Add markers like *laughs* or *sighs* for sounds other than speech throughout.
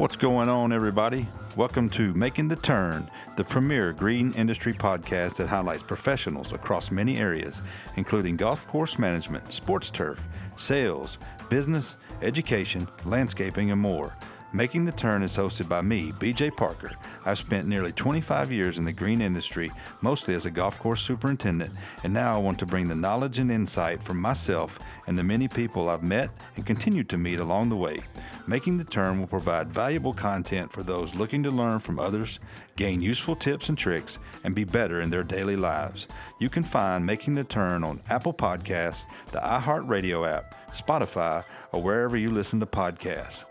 What's going on, everybody? Welcome to Making the Turn, the premier green industry podcast that highlights professionals across many areas, including golf course management, sports turf, sales, business, education, landscaping, and more. Making the Turn is hosted by me, BJ Parker. I've spent nearly 25 years in the green industry, mostly as a golf course superintendent, and now I want to bring the knowledge and insight from myself and the many people I've met and continue to meet along the way. Making the Turn will provide valuable content for those looking to learn from others, gain useful tips and tricks, and be better in their daily lives. You can find Making the Turn on Apple Podcasts, the iHeartRadio app, Spotify, or wherever you listen to podcasts.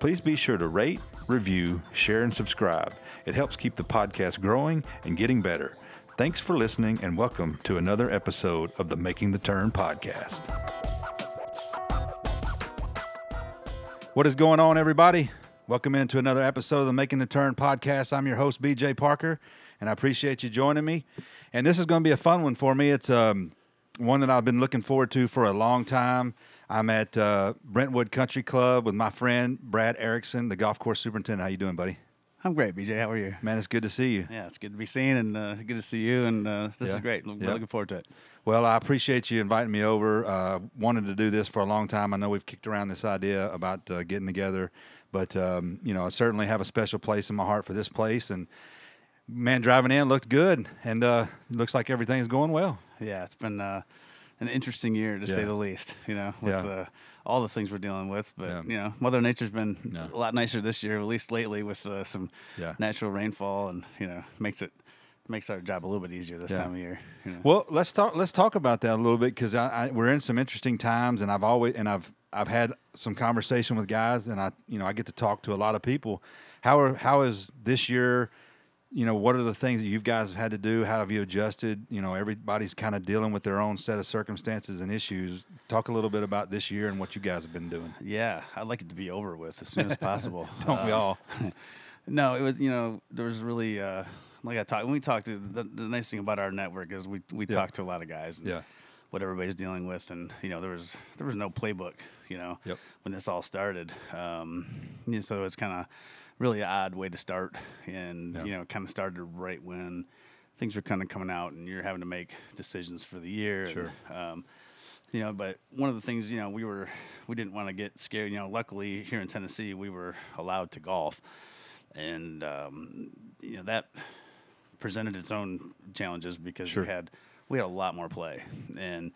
Please be sure to rate, review, share, and subscribe. It helps keep the podcast growing and getting better. Thanks for listening, and welcome to another episode of the Making the Turn podcast. What is going on, everybody? Welcome into another episode of the Making the Turn podcast. I'm your host, BJ Parker, and I appreciate you joining me. And this is going to be a fun one for me. It's um, one that I've been looking forward to for a long time. I'm at uh, Brentwood Country Club with my friend Brad Erickson, the golf course superintendent. How you doing, buddy? I'm great, BJ. How are you? Man, it's good to see you. Yeah, it's good to be seen and uh, good to see you. And uh, this Yeah. is great. We're Yeah. looking forward to it. Well, I appreciate you inviting me over. Uh, wanted to do this for a long time. I know we've kicked around this idea about uh, getting together, but um, you know, I certainly have a special place in my heart for this place. And man, driving in looked good, and uh, looks like everything's going well. Yeah, it's been uh, an interesting year to say the least. You know, with Yeah. uh, all the things we're dealing with. But Yeah. you know, Mother Nature's been Yeah. a lot nicer this year, at least lately, with uh, some Yeah. natural rainfall, and you know, makes it makes our job a little bit easier this Yeah. time of year. You know? Well, let's talk. Let's talk about that a little bit because we're in some interesting times, and I've always and I've I've had some conversation with guys, and I you know I get to talk to a lot of people. How are how is this year? You know, what are the things that you guys have had to do? How have you adjusted? You know, everybody's kind of dealing with their own set of circumstances and issues. Talk a little bit about this year and what you guys have been doing. yeah, I'd like it to be over with as soon as *laughs* possible. Don't we Uh, all? *laughs* No, it was you know there was really uh, like I talked when we talked to the, the nice thing about our network is we we Yeah. talked to a lot of guys. And Yeah. What everybody's dealing with, and you know there was there was no playbook, you know, Yep. when this all started. Um, so it's kind of really odd way to start, and Yeah. you know, kind of started right when things were kind of coming out, and you're having to make decisions for the year. Sure. And, um, you know, but one of the things, you know, we were we didn't want to get scared. You know, luckily here in Tennessee, we were allowed to golf, and um, you know that presented its own challenges because Sure. we had we had a lot more play, and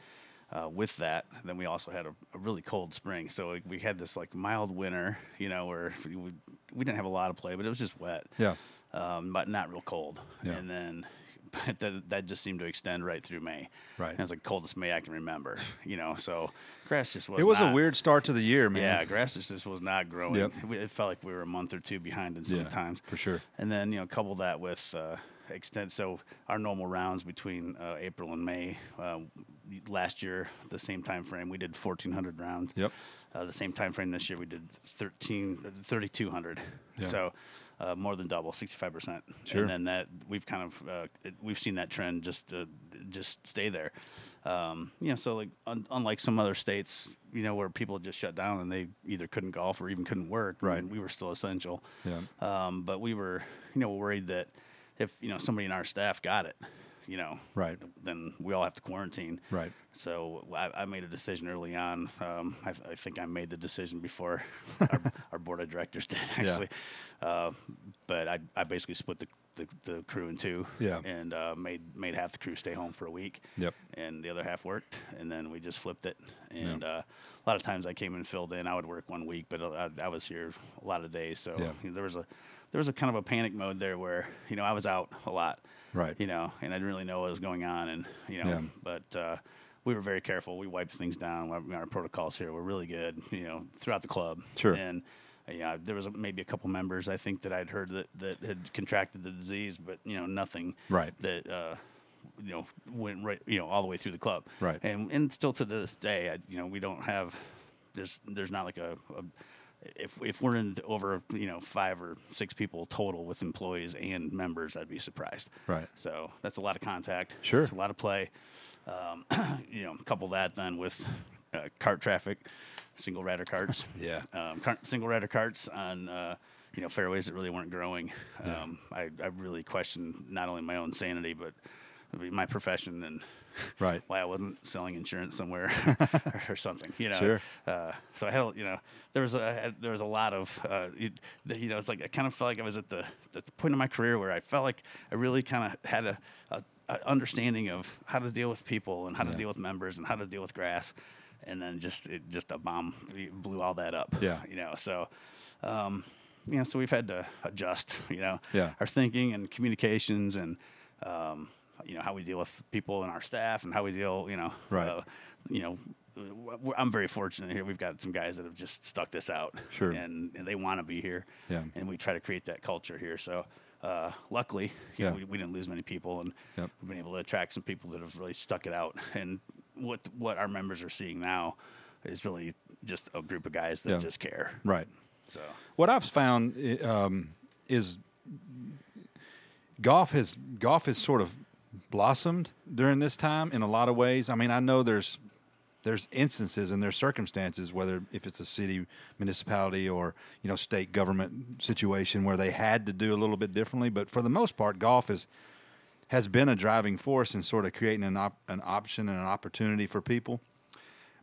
uh, with that, then we also had a, a really cold spring. So we- had this like mild winter, you know, where we, we didn't have a lot of play, but it was just wet Yeah. um, but not real cold. Yeah. And then *laughs* but that, that just seemed to extend right through May. Right. And it was like coldest May I can remember, you know. So grass just was It was a weird start to the year, man. Yeah, grass just, just was not growing. Yep. We- It felt like we were a month or two behind in some Yeah, times. for sure. And then, you know, couple that with uh, extent. So our normal rounds between uh, April and May, uh, last year, the same time frame, we did 1,400 rounds. Yep. Uh, the same time frame this year, we did 13, uh, 3,200. Yeah. So uh, more than double, 65%. Sure. And then that we've kind of uh, it, we've seen that trend just uh, just stay there. Um, you know, so like un- unlike some other states, you know, where people just shut down and they either couldn't golf or even couldn't work. Right. we were still essential. Yeah. Um, but we were, you know, worried that if you know somebody in our staff got it, you know, Right. then we all have to quarantine. Right. So I, I made a decision early on. Um, I, th- I think I made the decision before *laughs* our, our board of directors did actually. Uh, but I, I basically split the, the, the crew in two. Yeah. And uh, made made half the crew stay home for a week. Yep. And the other half worked, and then we just flipped it. And uh, a lot of times I came and filled in. I would work one week, but uh, I, I was here a lot of days. So Yeah. you know, there was a there was a kind of a panic mode there where you know I was out a lot Right. you know, and I didn't really know what was going on, and you know, Yeah. but uh, we were very careful. We wiped things down. Our, protocols here were really good, you know, throughout the club. Sure. And uh, yeah, there was a, maybe a couple members I think that I'd heard that that had contracted the disease, but you know, nothing Right. that. Uh, you know, went right, you know, all the way through the club, Right. And and still to this day, I, you know, we don't have, there's there's not like a, a if if we're in over you know five or six people total with employees and members, I'd be surprised. Right. So that's a lot of contact. Sure. It's a lot of play. Um, *clears throat* you know, couple that then with uh, cart traffic, single rider carts. *laughs* Yeah. Um, cart, single rider carts on uh, you know fairways that really weren't growing. Yeah. Um, I, I really questioned not only my own sanity but my profession and *laughs* Right. why I wasn't selling insurance somewhere *laughs* *laughs* or something. You know. Sure. Uh, so I had you know there was a there was a lot of uh, it, you know it's like I kind of felt like I was at the the point in my career where I felt like I really kind of had a, a, a understanding of how to deal with people and how to deal with members and how to deal with grass, and then just it just a bomb blew all that up. Yeah. You know so. Um, you know, so we've had to adjust, you know, Yeah. our thinking and communications and, um, you know, how we deal with people and our staff and how we deal, you know, Right. uh, you know, I'm very fortunate here. We've got some guys that have just stuck this out, Sure. and, and they want to be here, Yeah. and we try to create that culture here. So, uh, luckily, you Yeah. know, we, we didn't lose many people, and Yep. we've been able to attract some people that have really stuck it out. And what what our members are seeing now is really just a group of guys that Yeah. just care. Right. So, What I've found um, is golf has golf has sort of blossomed during this time in a lot of ways. I mean, I know there's there's instances and there's circumstances whether if it's a city municipality or you know state government situation where they had to do a little bit differently, but for the most part, golf is has been a driving force in sort of creating an op- an option and an opportunity for people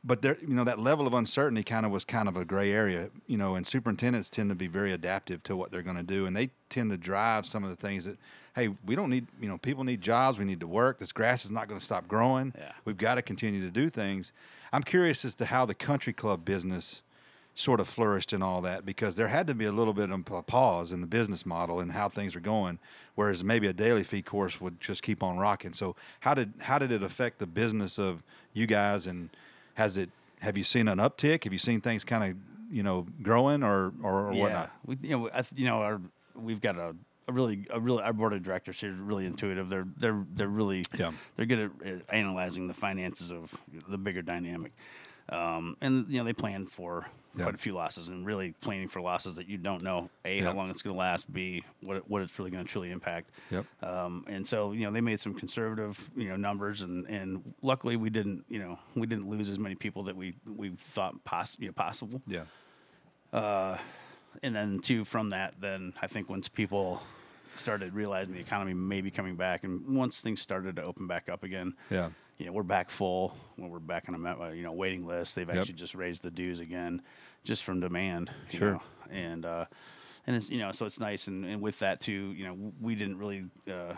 but there, you know, that level of uncertainty kind of was kind of a gray area, you know, and superintendents tend to be very adaptive to what they're going to do, and they tend to drive some of the things that, hey, we don't need, you know, people need jobs, we need to work. This grass is not going to stop growing. Yeah. We've got to continue to do things. I'm curious as to how the country club business sort of flourished and all that because there had to be a little bit of a pause in the business model and how things are going whereas maybe a daily fee course would just keep on rocking so how did how did it affect the business of you guys and has it have you seen an uptick have you seen things kind of you know growing or or, or yeah, whatnot we, you know, I, th- you know, our we've got a, a really, a really, our board of directors here are really intuitive. They're, they're, they're really, Yeah. they're good at analyzing the finances of the bigger dynamic, um, and you know, they plan for quite a few losses and really planning for losses that you don't know a how long it's going to last, b what what it's really going to truly impact. Yep. Um, and so you know they made some conservative you know numbers and and luckily we didn't you know we didn't lose as many people that we we thought poss- you know, possible. Yeah. And then two from that then i think once people started realizing the economy may be coming back and once things started to open back up again yeah you know we're back full when we're back on a uh, you know waiting list they've Yep. actually just raised the dues again just from demand you Sure. know? and uh and it's you know so it's nice and, and with that too you know we didn't really uh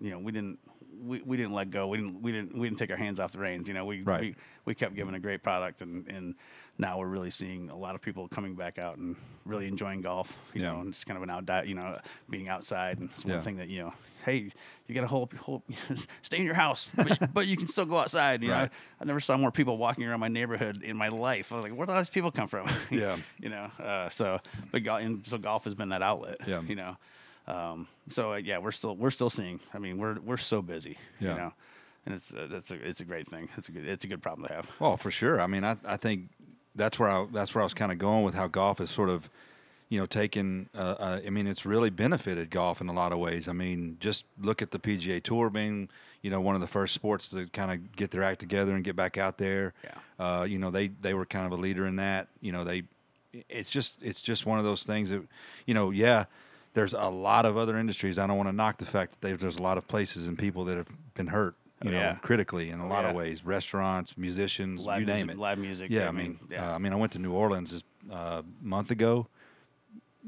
you know we didn't we, we didn't let go we didn't we didn't we didn't take our hands off the reins you know we Right. we, we kept giving a great product and and now we're really seeing a lot of people coming back out and really enjoying golf you Yeah. know and it's kind of an out you know being outside and it's one Yeah. thing that you know hey you got to hold, hold stay in your house but, but you can still go outside you know Right. I, never saw more people walking around my neighborhood in my life i was like where do all these people come from *laughs* Yeah. you know uh, so but go- and so golf has been that outlet Yeah. you know um, so uh, yeah we're still we're still seeing i mean we're we're so busy Yeah. you know and it's uh, that's a it's a great thing it's a good it's a good problem to have Well, for sure. I mean, I, I think that's where I that's where I was kind of going with how golf is sort of, you know, taken. Uh, uh, I mean, it's really benefited golf in a lot of ways. I mean, just look at the PGA Tour being, you know, one of the first sports to kind of get their act together and get back out there. Yeah. Uh, you know, they they were kind of a leader in that. You know, they. It's just it's just one of those things that, you know, yeah. There's a lot of other industries. I don't want to knock the fact that there's, there's a lot of places and people that have been hurt, you Oh, know, yeah. critically in a lot of ways. Restaurants, musicians, live you music, name it. live music Yeah, I mean, yeah uh, I mean, I went to New Orleans this uh, month ago.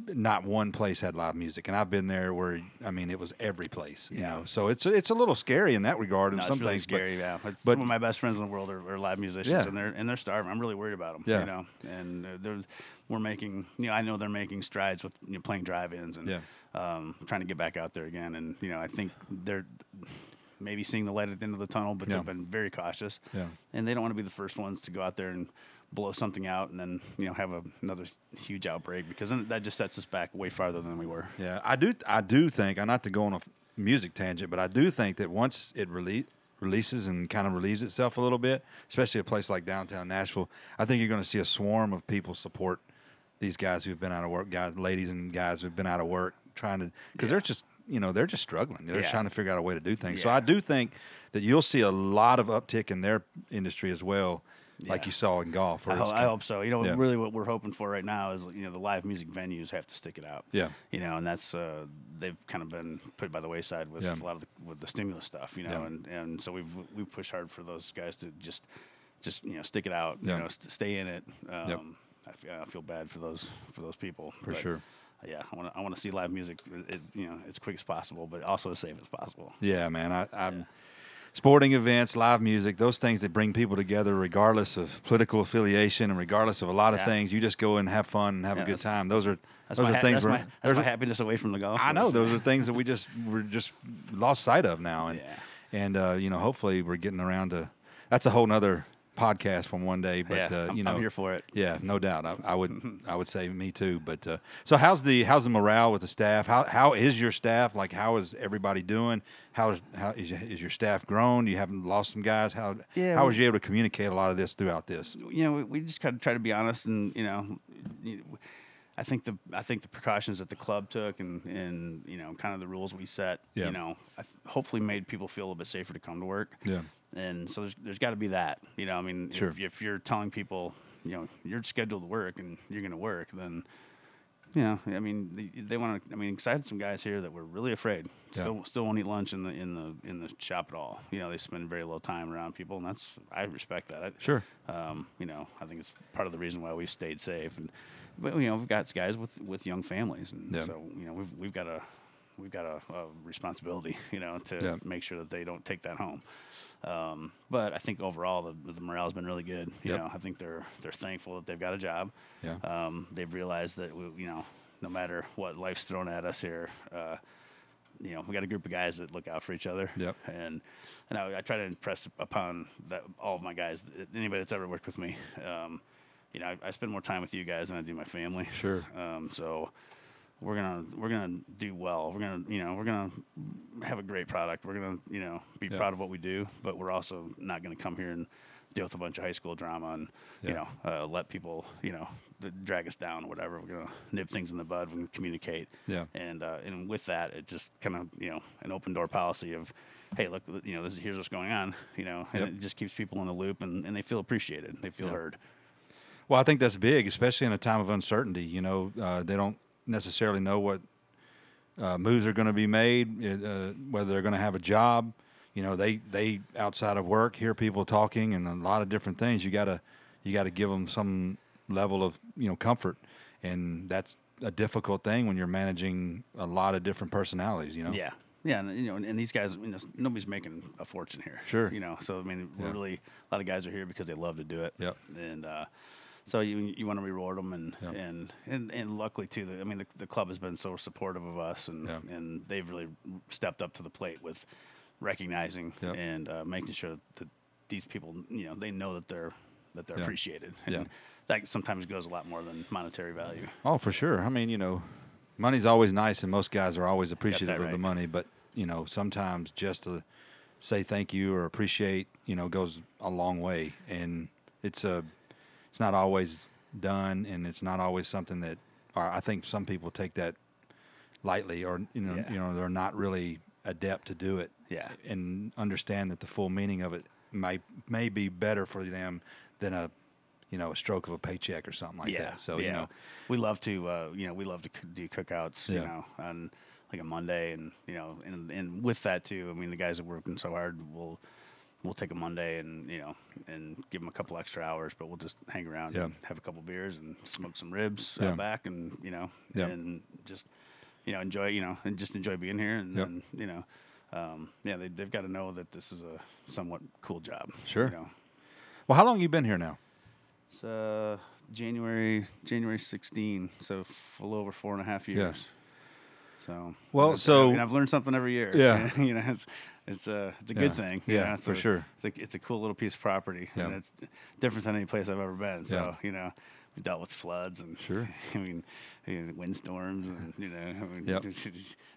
Not one place had live music, and I've been there where I mean, it was every place. You Yeah. know, so it's it's a little scary in that regard. in No, some it's really things, but- scary. yeah, it's but- some of my best friends in the world are, are live musicians, Yeah. and they're and they're starving. I'm really worried about them. Yeah. you know, and uh, they're we're making. You know, I know they're making strides with you know, playing drive-ins and Yeah. um, trying to get back out there again. And you know, I think they're maybe seeing the light at the end of the tunnel, but Yeah. they've been very cautious. Yeah. and they don't want to be the first ones to go out there and blow something out and then you know have a, another huge outbreak because then that just sets us back way farther than we were. Yeah, I do. I do think. I'm not to go on a music tangent, but I do think that once it release, releases and kind of relieves itself a little bit, especially a place like downtown Nashville, I think you're going to see a swarm of people support these guys who've been out of work, guys, ladies, and guys who've been out of work, trying to because they're just you know they're just struggling. They're Yeah. trying to figure out a way to do things. So I do think that you'll see a lot of uptick in their industry as well. like you saw in golf. I, ho- I hope so. You know, Yeah. really, what we're hoping for right now is you know the live music venues have to stick it out. Yeah. You know, and that's uh, they've kind of been put by the wayside with Yeah. a lot of the, with the stimulus stuff. You know, Yeah. and and so we've we've pushed hard for those guys to just just you know stick it out. Yeah. You know, st- stay in it. Um, Yep. I, f- I feel bad for those for those people For but, sure. Yeah, I want to I want to see live music. It, you know, as quick as possible, but also as safe as possible. Yeah, man. I, I'm sporting events, live music, those things that bring people together, regardless of political affiliation and regardless of a lot of Yeah. things. You just go and have fun and have Yeah, a good time. Those are those are ha- things. That's my, that's there's my happiness away from the golf. I know those are things that we just we're just lost sight of now, and *laughs* Yeah. and uh, you know hopefully we're getting around to. That's a whole nother podcast from one day, but yeah, uh, you know I'm here for it. Yeah, no doubt. I, I would *laughs* I would say me too. But uh, so how's the how's the morale with the staff? How how is your staff? Like how is everybody doing? How is how is, your- is your staff grown? You haven't lost some guys. How Yeah, how was you able to communicate a lot of this throughout this? you know, we, we just kind of try to be honest, and you know, I think the I think the precautions that the club took, and and you know, kind of the rules we set, Yeah. you know, hopefully made people feel a little bit safer to come to work. Yeah. And so there's there's got to be that, you know. I mean, Sure. if, if you're telling people, you know, you're scheduled to work and you're going to work, then. You know, I mean, they, they want to. I mean, 'cause I had some guys here that were really afraid. Yeah. Still, still won't eat lunch in the in the in the shop at all. You know, they spend very little time around people, and that's I respect that. I, Sure. um, you know, I think it's part of the reason why we've stayed safe. And but you know, we've got guys with with young families, and Yeah. so you know, we've we've got a we've got a, a responsibility, *laughs* you know, to Yeah. make sure that they don't take that home. Um, but I think overall the, the morale's been really good. You Yep. know, I think they're they're thankful that they've got a job. Yeah. Um, they've realized that we, you know, no matter what life's thrown at us here, uh, you know, we got a group of guys that look out for each other. Yep. And and I, I try to impress upon that all of my guys, anybody that's ever worked with me. Um, you know, I, I spend more time with you guys than I do my family. Sure. Um, so we're gonna we're gonna do well. We're gonna you know we're gonna have a great product. We're gonna you know be Yeah. proud of what we do, but we're also not gonna come here and deal with a bunch of high school drama and Yeah. you know uh, let people you know drag us down or whatever. We're gonna nip things in the bud. We're gonna communicate. Yeah. And uh, and with that, it's just kind of you know an open door policy of, hey, look, you know, this is, here's what's going on, you know, and Yep. it just keeps people in the loop and, and they feel appreciated. They feel heard. Well, I think that's big, especially in a time of uncertainty. You know, uh, they don't necessarily know what uh, moves are going to be made, uh, whether they're going to have a job. You know, they they outside of work hear people talking and a lot of different things. You gotta you gotta give them some level of you know comfort, and that's a difficult thing when you're managing a lot of different personalities. You know. Yeah. Yeah, and you know, and, and these guys, you know, nobody's making a fortune here. Sure. You know, so I mean, Yeah. really a lot of guys are here because they love to do it. Yep. And uh, so you you want to reward them, and Yep. and, and and luckily too, the, I mean, the, the club has been so supportive of us, and Yeah. and they've really stepped up to the plate with recognizing Yep. and uh, making sure that these people, you know, they know that they're that they're Yeah. appreciated. And Yeah. That sometimes goes a lot more than monetary value. Oh, for sure. I mean, you know, money's always nice, and most guys are always appreciative of the money. But you know, sometimes just to say thank you or appreciate, you know, goes a long way. And it's a, it's not always done, and it's not always something that, or I think some people take that lightly, or you know, Yeah. you know, they're not really adept to do it. Yeah. And understand that the full meaning of it may may be better for them than a, you know, a stroke of a paycheck or something like that. So yeah. you know. we love to, uh, you know, we love to do cookouts, you know, on like a Monday, and you know, and and with that too, I mean, the guys that are working so hard will we'll take a Monday and you know and give them a couple extra hours, but we'll just hang around Yeah. and have a couple beers and smoke some ribs Yeah. back, and you know, Yeah. and just you know enjoy, you know, and just enjoy being here, and Yep. then you know. Um, yeah, they, they've got to know that this is a somewhat cool job. Sure. You know? Well, how long you been here now? It's uh, January January 16, so a little over four and a half years. So Well, I've- so- I mean, I've learned something every year. Yeah. *laughs* you know, it's it's a it's a good Yeah. thing. you Yeah, know, it's for sure. It's a it's a cool little piece of property, Yeah. and it's different than any place I've ever been. So Yeah. you know, we dealt with floods and Sure. *laughs* I mean, you know, windstorms and you know, I mean, Yep.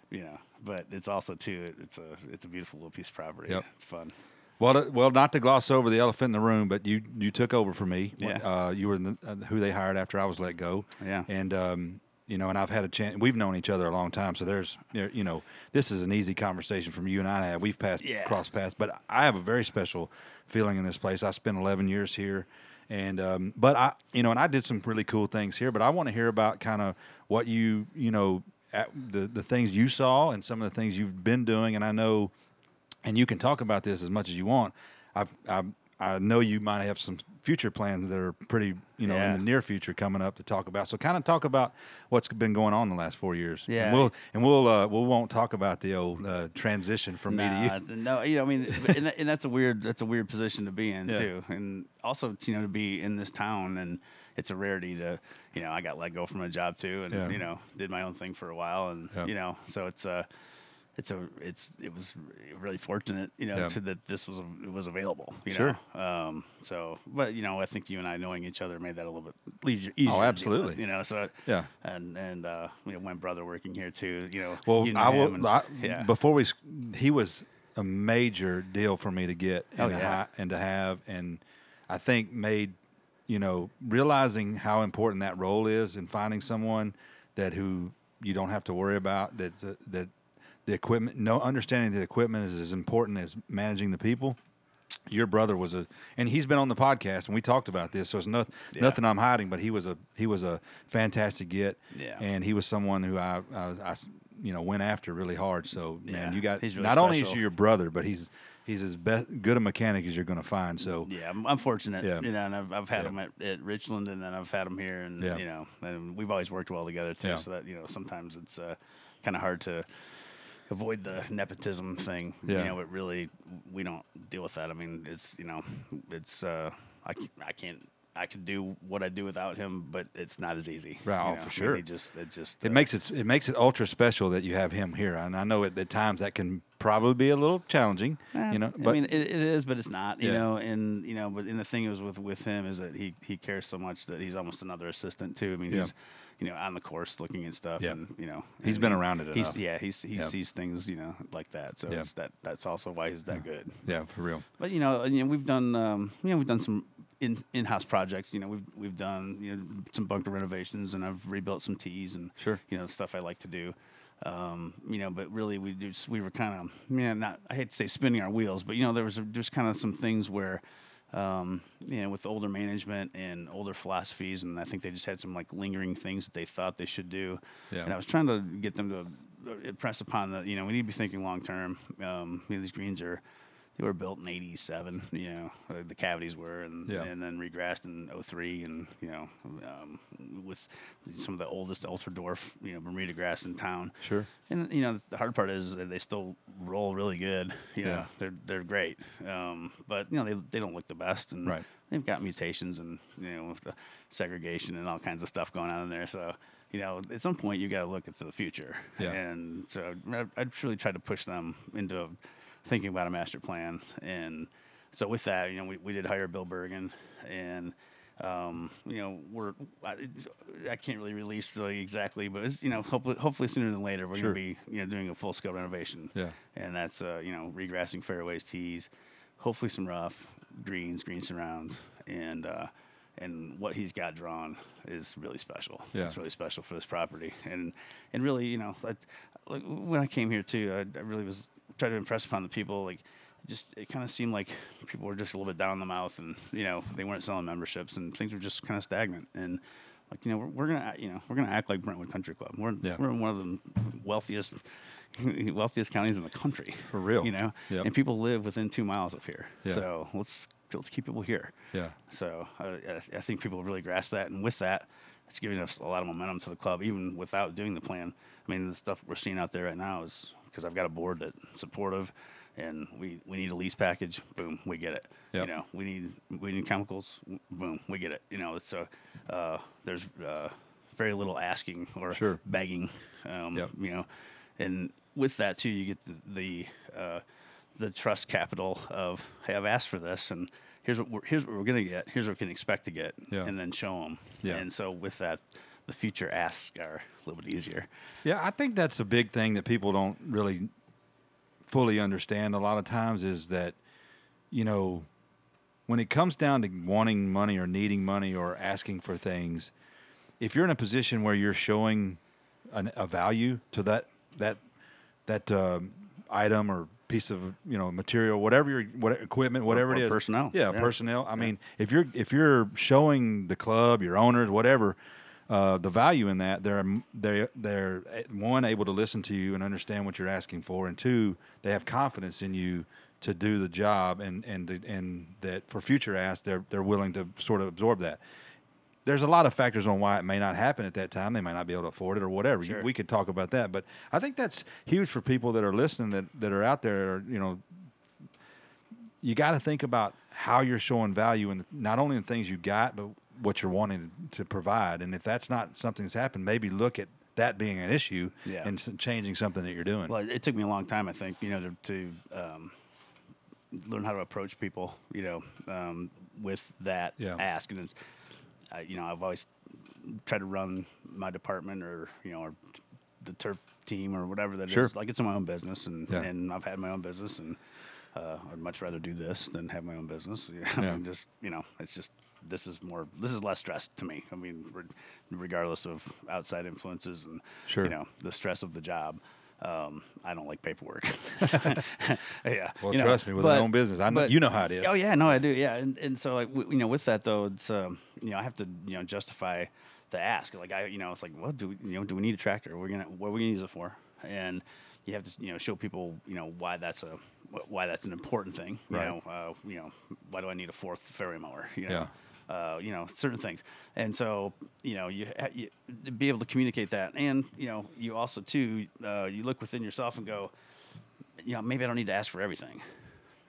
you know, but it's also too it's a it's a beautiful little piece of property. Yep. It's fun. Well, to- well, not to gloss over the elephant in the room, but you you took over for me. Yeah. Uh, you were the, uh, who they hired after I was let go. Yeah. And um, you know, and I've had a chance. We've known each other a long time, so there's, you know, this is an easy conversation from you and I to have. We've passed Yeah. cross paths, but I have a very special feeling in this place. I spent 11 years here, and um, but I, you know, and I did some really cool things here. But I want to hear about kind of what you, you know, at the the things you saw and some of the things you've been doing. And I know, and you can talk about this as much as you want. I've, I've I know you might have some future plans that are pretty, you know, Yeah. in the near future coming up to talk about. So kind of talk about what's been going on the last four years. Yeah. and we'll and we'll uh, we won't talk about the old uh, transition from me to you. no, you know, I mean, and, that, and that's a weird, that's a weird position to be in Yeah. too, and also, you know, to be in this town, and it's a rarity to, you know, I got let go from a job too, and Yeah. you know, did my own thing for a while, and you know, so it's uh it's a, it's, it was really fortunate, you know, Yeah. to that this was, it was available, you Sure. know, um, so, but you know, I think you and I knowing each other made that a little bit easier. to with, Oh, absolutely. you know, so Yeah. and and uh, you know, my brother working here too, you know, Well, you know I will. and- I, yeah. Before we, he was a major deal for me to get and, Oh, to, yeah. ha- and to have, and I think made, you know, realizing how important that role is in finding someone that who you don't have to worry about that that the equipment, no understanding the equipment is as important as managing the people. Your brother was a, and he's been on the podcast, and we talked about this. So it's no, Yeah. nothing I'm hiding, but he was a he was a fantastic get, Yeah. and he was someone who I, I, you know went after really hard. So man, Yeah, you got he's really not only is special. your brother, but he's he's as best good a mechanic as you're going to find. So Yeah, I'm, I'm fortunate. Yeah. You know, and I've, I've had Yeah. him at, at Richland, and then I've had him here, and Yeah. you know, and we've always worked well together too. So that you know, sometimes it's uh, kind of hard to avoid the nepotism thing. Yeah. You know, it really we don't deal with that. I mean, it's you know, it's uh, I can't. I could do what I do without him, but it's not as easy. Right, you oh, know? for I mean, sure. It just, it just, it uh, makes it it makes it ultra special that you have him here. And I know at, at times that can probably be a little challenging. Eh, you know, I mean, it, it is, but it's not. You Yeah. know, and you know, but and the thing is with with him is that he he cares so much that he's almost another assistant too. I mean, Yeah. he's you know on the course looking at stuff, Yeah. and you know, He's been around it He's enough. yeah, he's he sees things you know like that. So Yeah. it's that that's also why he's that good. yeah, for real. But you know, you know, we've done um, you know we've done some in in-house projects. You know, we've we've done you know some bunker renovations, and I've rebuilt some tees and Sure. you know stuff I like to do. Um, you know, but really we do we were kind of yeah not I hate to say spinning our wheels, but you know there was just kind of some things where. Um, you know, with older management and older philosophies, and I think they just had some like lingering things that they thought they should do. Yeah. And I was trying to get them to impress upon the, You know, we need to be thinking long term. Um, you know, these greens are they were built in '87. You know, the cavities were, and Yeah. and then regrassed in '03, and you know, um, with some of the oldest ultra dwarf, you know, Bermuda grass in town. Sure. And you know, the hard part is they still roll really good. You know, Yeah. they're they're great. Um, but you know, they they don't look the best, and Right. they've got mutations and you know with the segregation and all kinds of stuff going on in there. So you know, at some point you got to look at the future. Yeah. And so I- I'd really try to push them into thinking about a master plan. And so with that, you know, we, we did hire Bill Bergin and. Um, you know, we're I, I can't really release like, exactly, but it's, you know, hopefully, hopefully sooner than later, we're Sure. gonna be you know doing a full scale renovation. Yeah. and that's uh, you know regrassing fairways, tees, hopefully some rough greens, green surrounds, and uh, and what he's got drawn is really special. Yeah. it's really special for this property, and and really, you know, like, like when I came here too, I, I really was trying to impress upon the people like. Just it kind of seemed like people were just a little bit down in the mouth, and you know they weren't selling memberships, and things were just kind of stagnant. And like you know we're, we're gonna act- you know we're gonna act like Brentwood Country Club. We're Yeah. we're in one of the wealthiest *laughs* wealthiest counties in the country. For real. you know, Yep. and people live within two miles of here. Yeah. So let's let's keep people here. Yeah. So I, I think people really grasp that, and with that, it's giving us a lot of momentum to the club, even without doing the plan. I mean, the stuff we're seeing out there right now is because I've got a board that's supportive, and we, we need a lease package. Boom, we get it. Yep. You know, we need we need chemicals. Boom, we get it. You know, it's a uh, there's uh, very little asking or Sure. begging. Um, Yep. You know, and with that too, you get the the, uh, the trust capital of hey, I've asked for this, and here's what we're, here's what we're gonna get. Here's what we can expect to get, Yeah. and then show them. Yeah. And so with that, the future asks are a little bit easier. Yeah, I think that's a big thing that people don't really fully understand a lot of times is that, you know, when it comes down to wanting money or needing money or asking for things, if you're in a position where you're showing an, a value to that that that um, item or piece of you know material, whatever your what equipment, whatever or it is, personnel. Yeah, Yeah. personnel. I mean, if you're if you're showing the club, your owners, whatever. Uh, the value in that they're they're they're eh, one able to listen to you and understand what you're asking for, and two they have confidence in you to do the job, and and and that for future asks they're they're willing to sort of absorb that there's a lot of factors on why it may not happen at that time. They might not be able to afford it or whatever. Sure. We could talk about that, but I think that's huge for people that are listening that, that are out there. You know, you got to think about how you're showing value in not only in things you got, but what you're wanting to provide. And if that's not something that's happened, maybe look at that being an issue Yeah. and changing something that you're doing. Well, it took me a long time, I think, you know, to, to um, learn how to approach people, you know, um, with that Yeah. ask. And it's, uh, you know, I've always tried to run my department or, you know, or the turf team or whatever that is. Sure. Like it's in my own business, and Yeah. and I've had my own business, and uh, I'd much rather do this than have my own business. *laughs* Yeah. and just you know, it's just this is more this is less stress to me. I mean, re- regardless of outside influences and Sure. you know the stress of the job. Um, I don't like paperwork. *laughs* *laughs* yeah. Well, you know, trust me, with but- my own business, I know but- you know how it is. Oh yeah, no, I do. Yeah, and and so like w- you know, with that though, it's um, you know, I have to you know justify the ask. Like I, you know, it's like, what do we, you know, do we need a tractor? We're gonna, what are we gonna use it for? And you have to, you know, show people, you know, why that's a, why that's an important thing. You Right. know, uh, you know, why do I need a fourth fairway mower? You know, uh, you know, certain things. And so, you know, you, you be able to communicate that, and you know, you also too, uh, you look within yourself and go, you know, maybe I don't need to ask for everything.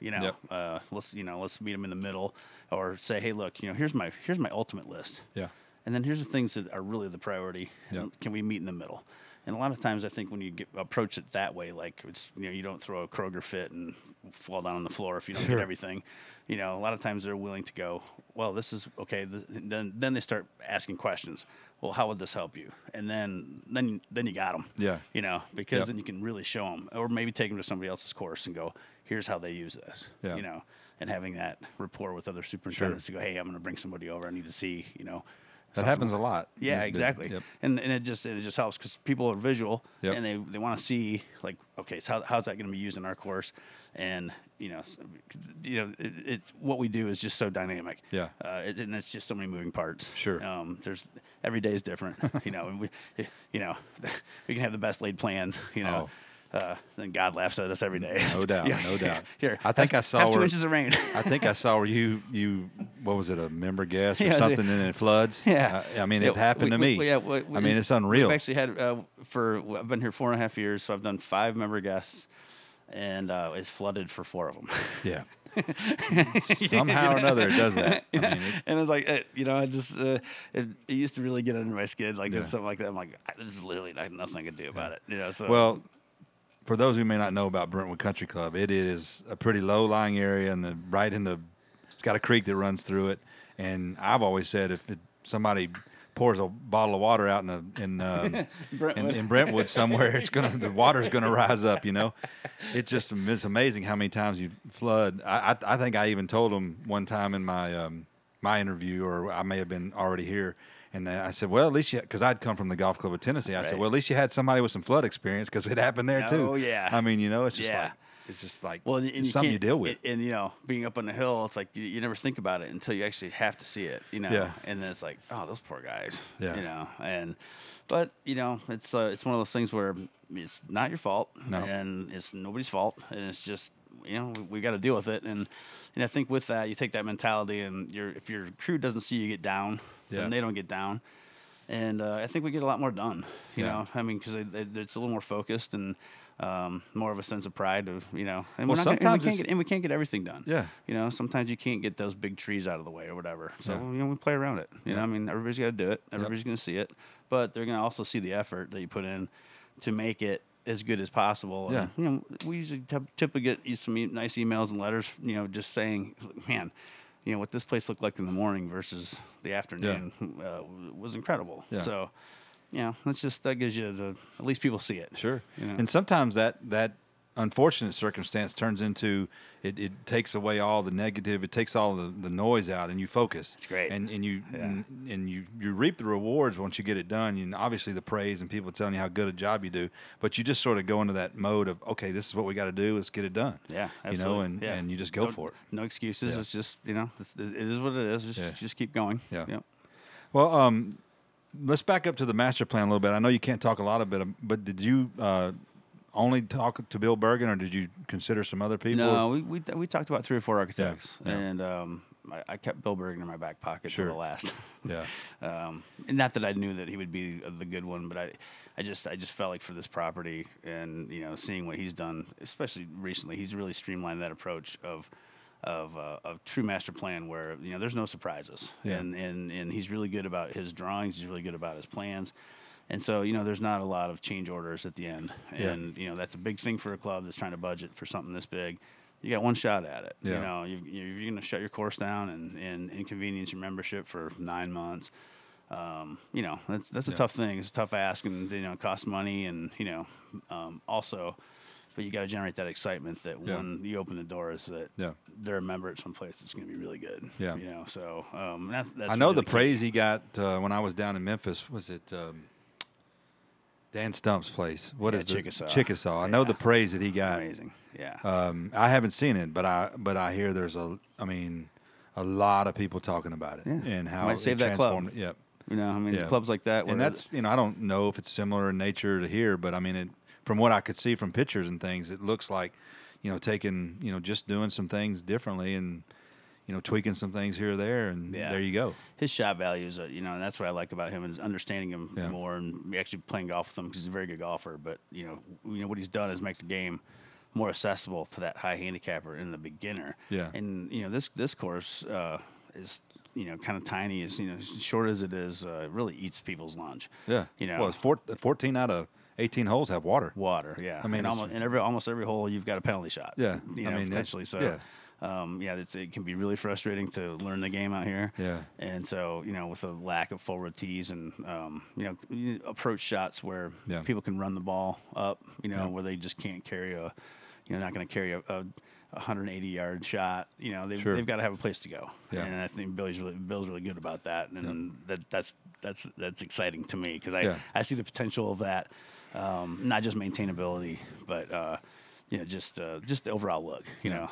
You know, Yep. uh, let's you know, let's meet them in the middle, or say, hey, look, you know, here's my here's my ultimate list. Yeah. And then here's the things that are really the priority. Yep. Can we meet in the middle? And a lot of times, I think when you get, approach it that way, like it's you know you don't throw a Kroger fit and fall down on the floor if you don't Sure. get everything. You know, a lot of times they're willing to go. Well, this is okay. Th- then then they start asking questions. Well, how would this help you? And then then then you got them. Yeah. You know, because Yep. then you can really show them, or maybe take them to somebody else's course and go, here's how they use this. Yeah. You know, and having that rapport with other superintendents to go, hey, I'm going to bring somebody over. I need to see. You know. That happens a lot. yeah, exactly. Yep. And and it just it just helps because people are visual Yep. and they, they want to see like okay, so how, how's that going to be used in our course? And you know, you know, it, it what we do is just so dynamic. Yeah. uh, it, and it's just so many moving parts. Sure. Um, there's every day is different. *laughs* you know, and we, you know, *laughs* we can have the best laid plans. You know. Uh, then God laughs at us every day. No *laughs* doubt, Yeah, no doubt. *laughs* Here, I think have- I saw have two where- inches of rain. I think I saw where you you what was it a member guest or *laughs* Yeah, something and it floods. Yeah, I, I mean it's happened we- to we- me. yeah, we- I mean it's unreal. We've actually had uh, for I've been here four and a half years, so I've done five member guests, and uh, it's flooded for four of them. yeah. Somehow or another it does that. I mean, it, and it's like uh, you know, I just uh, it, it used to really get under my skin, like Yeah. there's something like that. I'm like, there's literally nothing I can do about it. You know, so well, for those who may not know about Brentwood Country Club, it is a pretty low lying area and the right in the it's got a creek that runs through it. And I've always said if it, somebody pours a bottle of water out in a, in, um, *laughs* in Brentwood. in Brentwood somewhere, it's gonna the water's gonna rise up. You know, it's just it's amazing how many times you flood. I I, I think I even told them one time in my um, my interview, or I may have been already here. And I said, well, at least you, because I'd come from the golf club of Tennessee. I said, well, at least you had somebody with some flood experience because it happened there too. Oh, yeah. I mean, you know, it's just Yeah. like it's just like Well, and it's you something you deal with. And, and, you know, being up on the hill, it's like you, you never think about it until you actually have to see it. You know, Yeah. and then it's like, oh, those poor guys. Yeah. You know, and but you know, it's uh, it's one of those things where it's not your fault, No. and it's nobody's fault, and it's just you know we, we got to deal with it. And and I think with that, you take that mentality, and your if your crew doesn't see you get down, Yeah. then they don't get down. And uh, I think we get a lot more done. You Yeah. know, I mean, because it's a little more focused and um, more of a sense of pride of you know. And Well, we're not gonna- sometimes and we can't get and we can't get everything done. Yeah. You know, sometimes you can't get those big trees out of the way or whatever. So Yeah. you know, we play around it. You know, I mean, everybody's got to do it. Everybody's going to see it, but they're going to also see the effort that you put in to make it as good as possible. And, Yeah. you know, we usually typically get some nice emails and letters. You know, just saying, man. You know what this place looked like in the morning versus the afternoon *laughs* uh, was incredible. Yeah. So, you know, that's just that gives you the at least people see it. Sure. You know? And sometimes that that unfortunate circumstance turns into it, it takes away all the negative, it takes all the, the noise out, and you focus. It's great. and and you Yeah. and, and you you reap the rewards once you get it done. Know, obviously the praise and people telling you how good a job you do, but you just sort of go into that mode of okay, this is what we got to do. Let's get it done. Yeah, you know, and yeah. and you just go Don't- for it. No excuses. Yeah. It's just you know, it's, it is what it is. Just Yeah. just keep going. Yeah. Well, um, let's back up to the master plan a little bit. I know you can't talk a lot of it, but did you uh, only talk to Bill Bergin, or did you consider some other people? No, we, we we talked about three or four architects, yeah. and um, I, I kept Bill Bergin in my back pocket Sure. till the last. *laughs* Yeah. um, and not that I knew that he would be the good one, but I, I just I just felt like for this property, and you know, seeing what he's done, especially recently, he's really streamlined that approach of. Of, uh, of true master plan where you know there's no surprises Yeah. and, and and he's really good about his drawings he's really good about his plans and so you know there's not a lot of change orders at the end Yeah. and you know that's a big thing for a club that's trying to budget for something this big you got one shot at it Yeah. you know you, you're going to shut your course down and, and inconvenience your membership for nine months um, you know that's that's a Yeah. tough thing it's a tough ask and you know it costs money and you know um, also but you got to generate that excitement that Yeah. when you open the doors that Yeah. they're a member at some place it's going to be really good Yeah. you know so um, that, that's I know really the praise he got uh, when I was down in Memphis. Was it um, Dan Stump's place? What Yeah, is the Chickasaw. Chickasaw? I know the praise that he got. amazing yeah Um, I haven't seen it, but I but I hear there's a. I mean, a lot of people talking about it Yeah. and how Might it save that club. Yep. you know I mean Yeah. clubs like that where and that's you know I don't know if it's similar in nature to here, but I mean it from what I could see from pictures and things, it looks like you know taking you know just doing some things differently and you know tweaking some things here or there, and Yeah. there you go. his shot values, are, you know, and that's what I like about him is understanding him Yeah. more and actually playing golf with him because he's a very good golfer. But you know, you know what he's done is make the game more accessible to that high handicapper and the beginner. Yeah. And you know, this this course uh, is you know kind of tiny, as you know, as short as it is, uh, it really eats people's lunch. Yeah, You know, well, it's four, 14 out of eighteen holes have water. water. Yeah, I mean, and almost in every almost every hole you've got a penalty shot. Yeah, you I know, mean, potentially. So, yeah. Um, yeah, it's, it can be really frustrating to learn the game out here. Yeah. and so you know, with a lack of forward tees and um, you know, approach shots where Yeah. people can run the ball up, you know, Yeah. where they just can't carry a, you know, not going to carry a. a 180 yard shot, you know, they've, Sure. they've got to have a place to go, Yeah. and I think Billy's really Bill's really good about that, and that that's that's that's exciting to me because I Yeah. I see the potential of that, um, not just maintainability, but uh, you know, just uh, just the overall look. You know,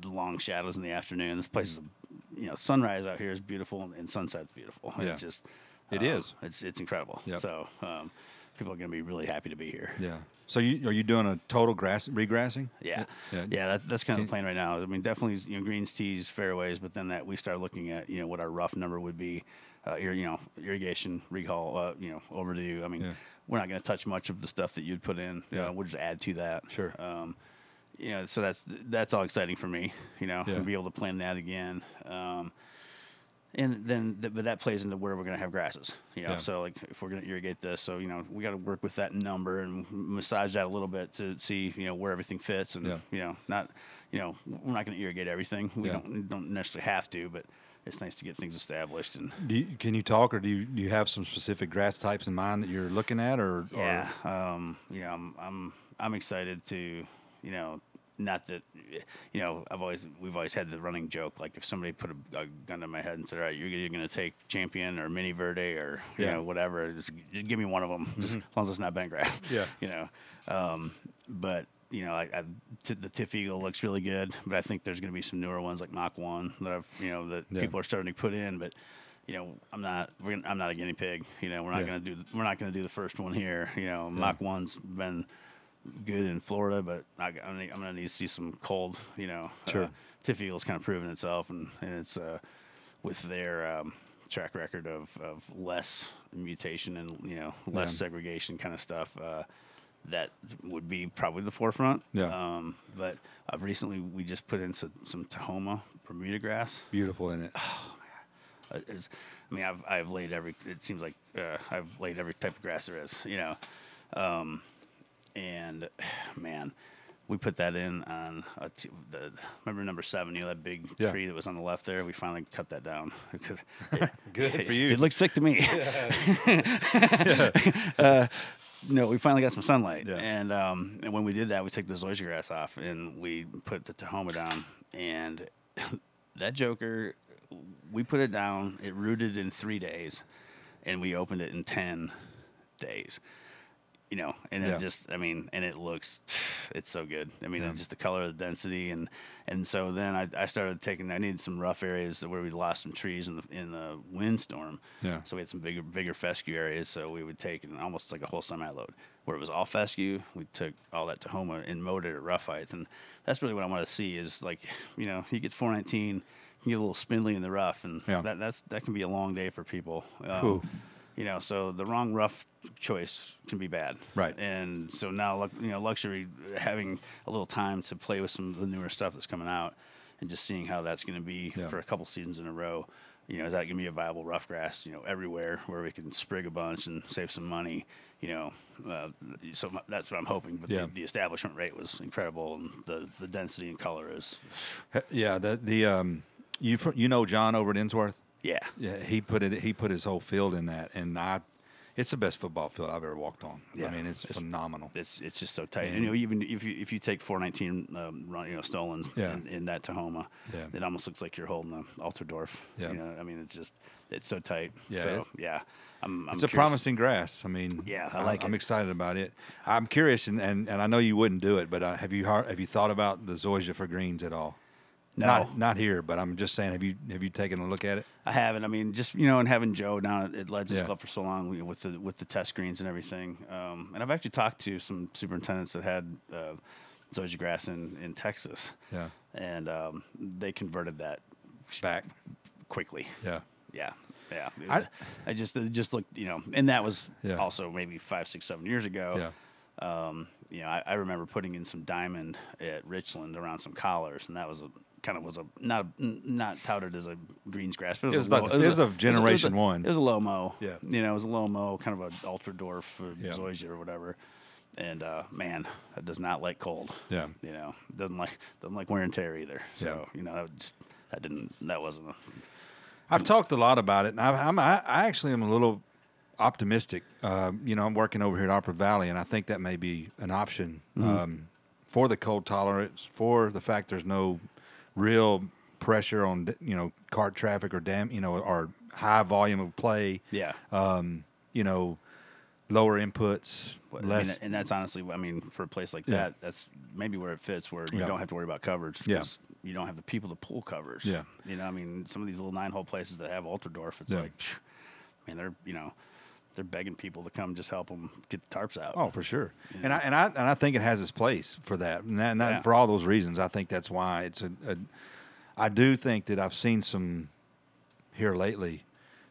the long shadows in the afternoon. This place is, you know, sunrise out here is beautiful and sunset's beautiful. Yeah. It's just, It it is. It's it's incredible. Yep. So um, people are going to be really happy to be here. Yeah. So you are you doing a total grass regrassing? Yeah, Yeah. yeah, that, that's kind of the plan right now. I mean, definitely you know greens, tees, fairways, but then that we start looking at you know what our rough number would be, uh, you know, irrigation, recall, uh, you know, overdue. I mean, Yeah. We're not going to touch much of the stuff that you'd put in. Yeah. Yeah, we'll just add to that. Sure. Um, you know, so that's that's all exciting for me. You know, Yeah. to be able to plan that again. Um, and then, th- but that plays into where we're going to have grasses. You know, Yeah. so like if we're going to irrigate this, so you know, we got to work with that number and massage that a little bit to see you know where everything fits, and Yeah. you know, not you know, we're not going to irrigate everything. We Yeah. don't don't necessarily have to, but it's nice to get things established. And Do you, can you talk, or do you, do you have some specific grass types in mind that you're looking at, or yeah, um, you know, I'm I'm I'm excited to you know. Not that, you know, I've always we've always had the running joke like if somebody put a, a gun to my head and said, "All right, you're, you're going to take Champion or MiniVerde or you Yeah. know whatever, just, just give me one of them, just as long as it's not bent grass." Yeah. *laughs* you know, um, but you know, I, I t- the TifEagle looks really good, but I think there's going to be some newer ones like Mach One that I've you know that Yeah. people are starting to put in, but. You know, I'm not. We're gonna, I'm not a guinea pig. You know, we're not Yeah. going to do. We're not going to do the first one here. You know, Mach One's been good in Florida, but I, I'm going to need to see some cold. You know, Sure. Uh, TifEagle's kind of proven itself, and, and it's uh, with their um, track record of, of less mutation and you know less Yeah. segregation kind of stuff. Uh, that would be probably the forefront. Yeah. Um, but uh, recently we just put in some, some Tahoma Bermuda grass. beautiful in it? *sighs* Uh, It's, I mean, I've I've laid every. It seems like uh, I've laid every type of grass there is. You know, um, and *sighs* man, we put that in on a t- the remember number seven. You know that big Yeah. tree that was on the left there. We finally cut that down *laughs* because *laughs* it, Good it, for you. It looked sick to me. *laughs* uh, you know, we finally got some sunlight. Yeah. And um, and when we did that, we took the zoysia grass off and we put the Tahoma down. And *laughs* that joker, we put it down. It rooted in three days, and we opened it in ten days. You know, and Yeah. it just, I mean, and it looks, *sighs* it's so good. I mean, Yeah. just the color, the density, and and so then I, I started taking. I needed some rough areas where we lost some trees in the in the windstorm. Yeah. So we had some bigger bigger fescue areas. So we would take it almost like a whole semi load where it was all fescue. We took all that Tahoma and mowed it at rough height, and that's really what I want to see is like you know you get 419, you get a little spindly in the rough, and Yeah. that that's that can be a long day for people. Um. You know, so the wrong rough choice can be bad. Right. And so now, you know, luxury having a little time to play with some of the newer stuff that's coming out, and just seeing how that's going to be Yeah. for a couple seasons in a row. You know, is that going to be a viable rough grass? You know, everywhere where we can sprig a bunch and save some money. You know, uh, so that's what I'm hoping. But Yeah. the, the establishment rate was incredible, and the the density and color is, Yeah, the the um, you you know John over at Ensworth. Yeah, Yeah, he put it. He put his whole field in that, and I, it's the best football field I've ever walked on. Yeah. I mean, it's, It's- phenomenal. it's it's just so tight. And- And, you know, even if you if you take 419 um, run, you know, stolon Yeah. in, in that Tahoma, Yeah. it almost looks like you're holding a ultradwarf. Yeah. You know, I mean, it's just it's so tight. Yeah, So yeah, I'm. I'm It's a promising grass. I mean, Yeah, I I'm- like I'm excited about it. I'm curious, and, and, and I know you wouldn't do it, but uh, have you have you thought about the zoysia for greens at all? No, Not not here, but I'm just saying, have you have you taken a look at it? I haven't. I mean, just you know, and having Joe down at, Legends Yeah. Club for so long you know, with the with the test screens and everything, um, and I've actually talked to some superintendents that had uh, zoysia grass in in Texas, Yeah, and um, they converted that back. quickly. Yeah, Yeah, yeah. It I- I, just it just looked, you know, and that was Yeah. also maybe five, six, seven years ago. yeah, Um, you know, I, I remember putting in some diamond at Richland around some collars, and that was a kind of was a not not touted as a greens grass, but it It was, was a low- it was it was a- generation it was a- one. It was a low mo. Yeah. you know, it was a low mo, kind of a ultradwarf or Yeah. Zoysia or whatever. And uh, man, that does not like cold. Yeah. you know, doesn't like doesn't like wear and tear either. So Yeah. you know, that just that didn't that wasn't a I've talked a lot about it, and I, I'm I, I actually am a little optimistic. Uh, you know, I'm working over here at Harpeth Valley, and I think that may be an option um, for the cold tolerance, for the fact there's no real pressure on you know cart traffic or dam, you know, or high volume of play. yeah. Um, you know, lower inputs, But, I mean, less. and that's honestly, I mean, for a place like Yeah. that, that's maybe where it fits, where you Yeah. don't have to worry about coverage. Yeah. You don't have the people to pull covers. Yeah. You know, I mean, some of these little nine hole places that have ultradwarf, it's Yeah. like, phew, I mean, they're, you know, they're begging people to come just help them get the tarps out. Oh, for sure. And I and I and I think it has its place for that, and, that, and that- Yeah. for all those reasons. I think that's why it's a, a. I do think that I've seen some here lately,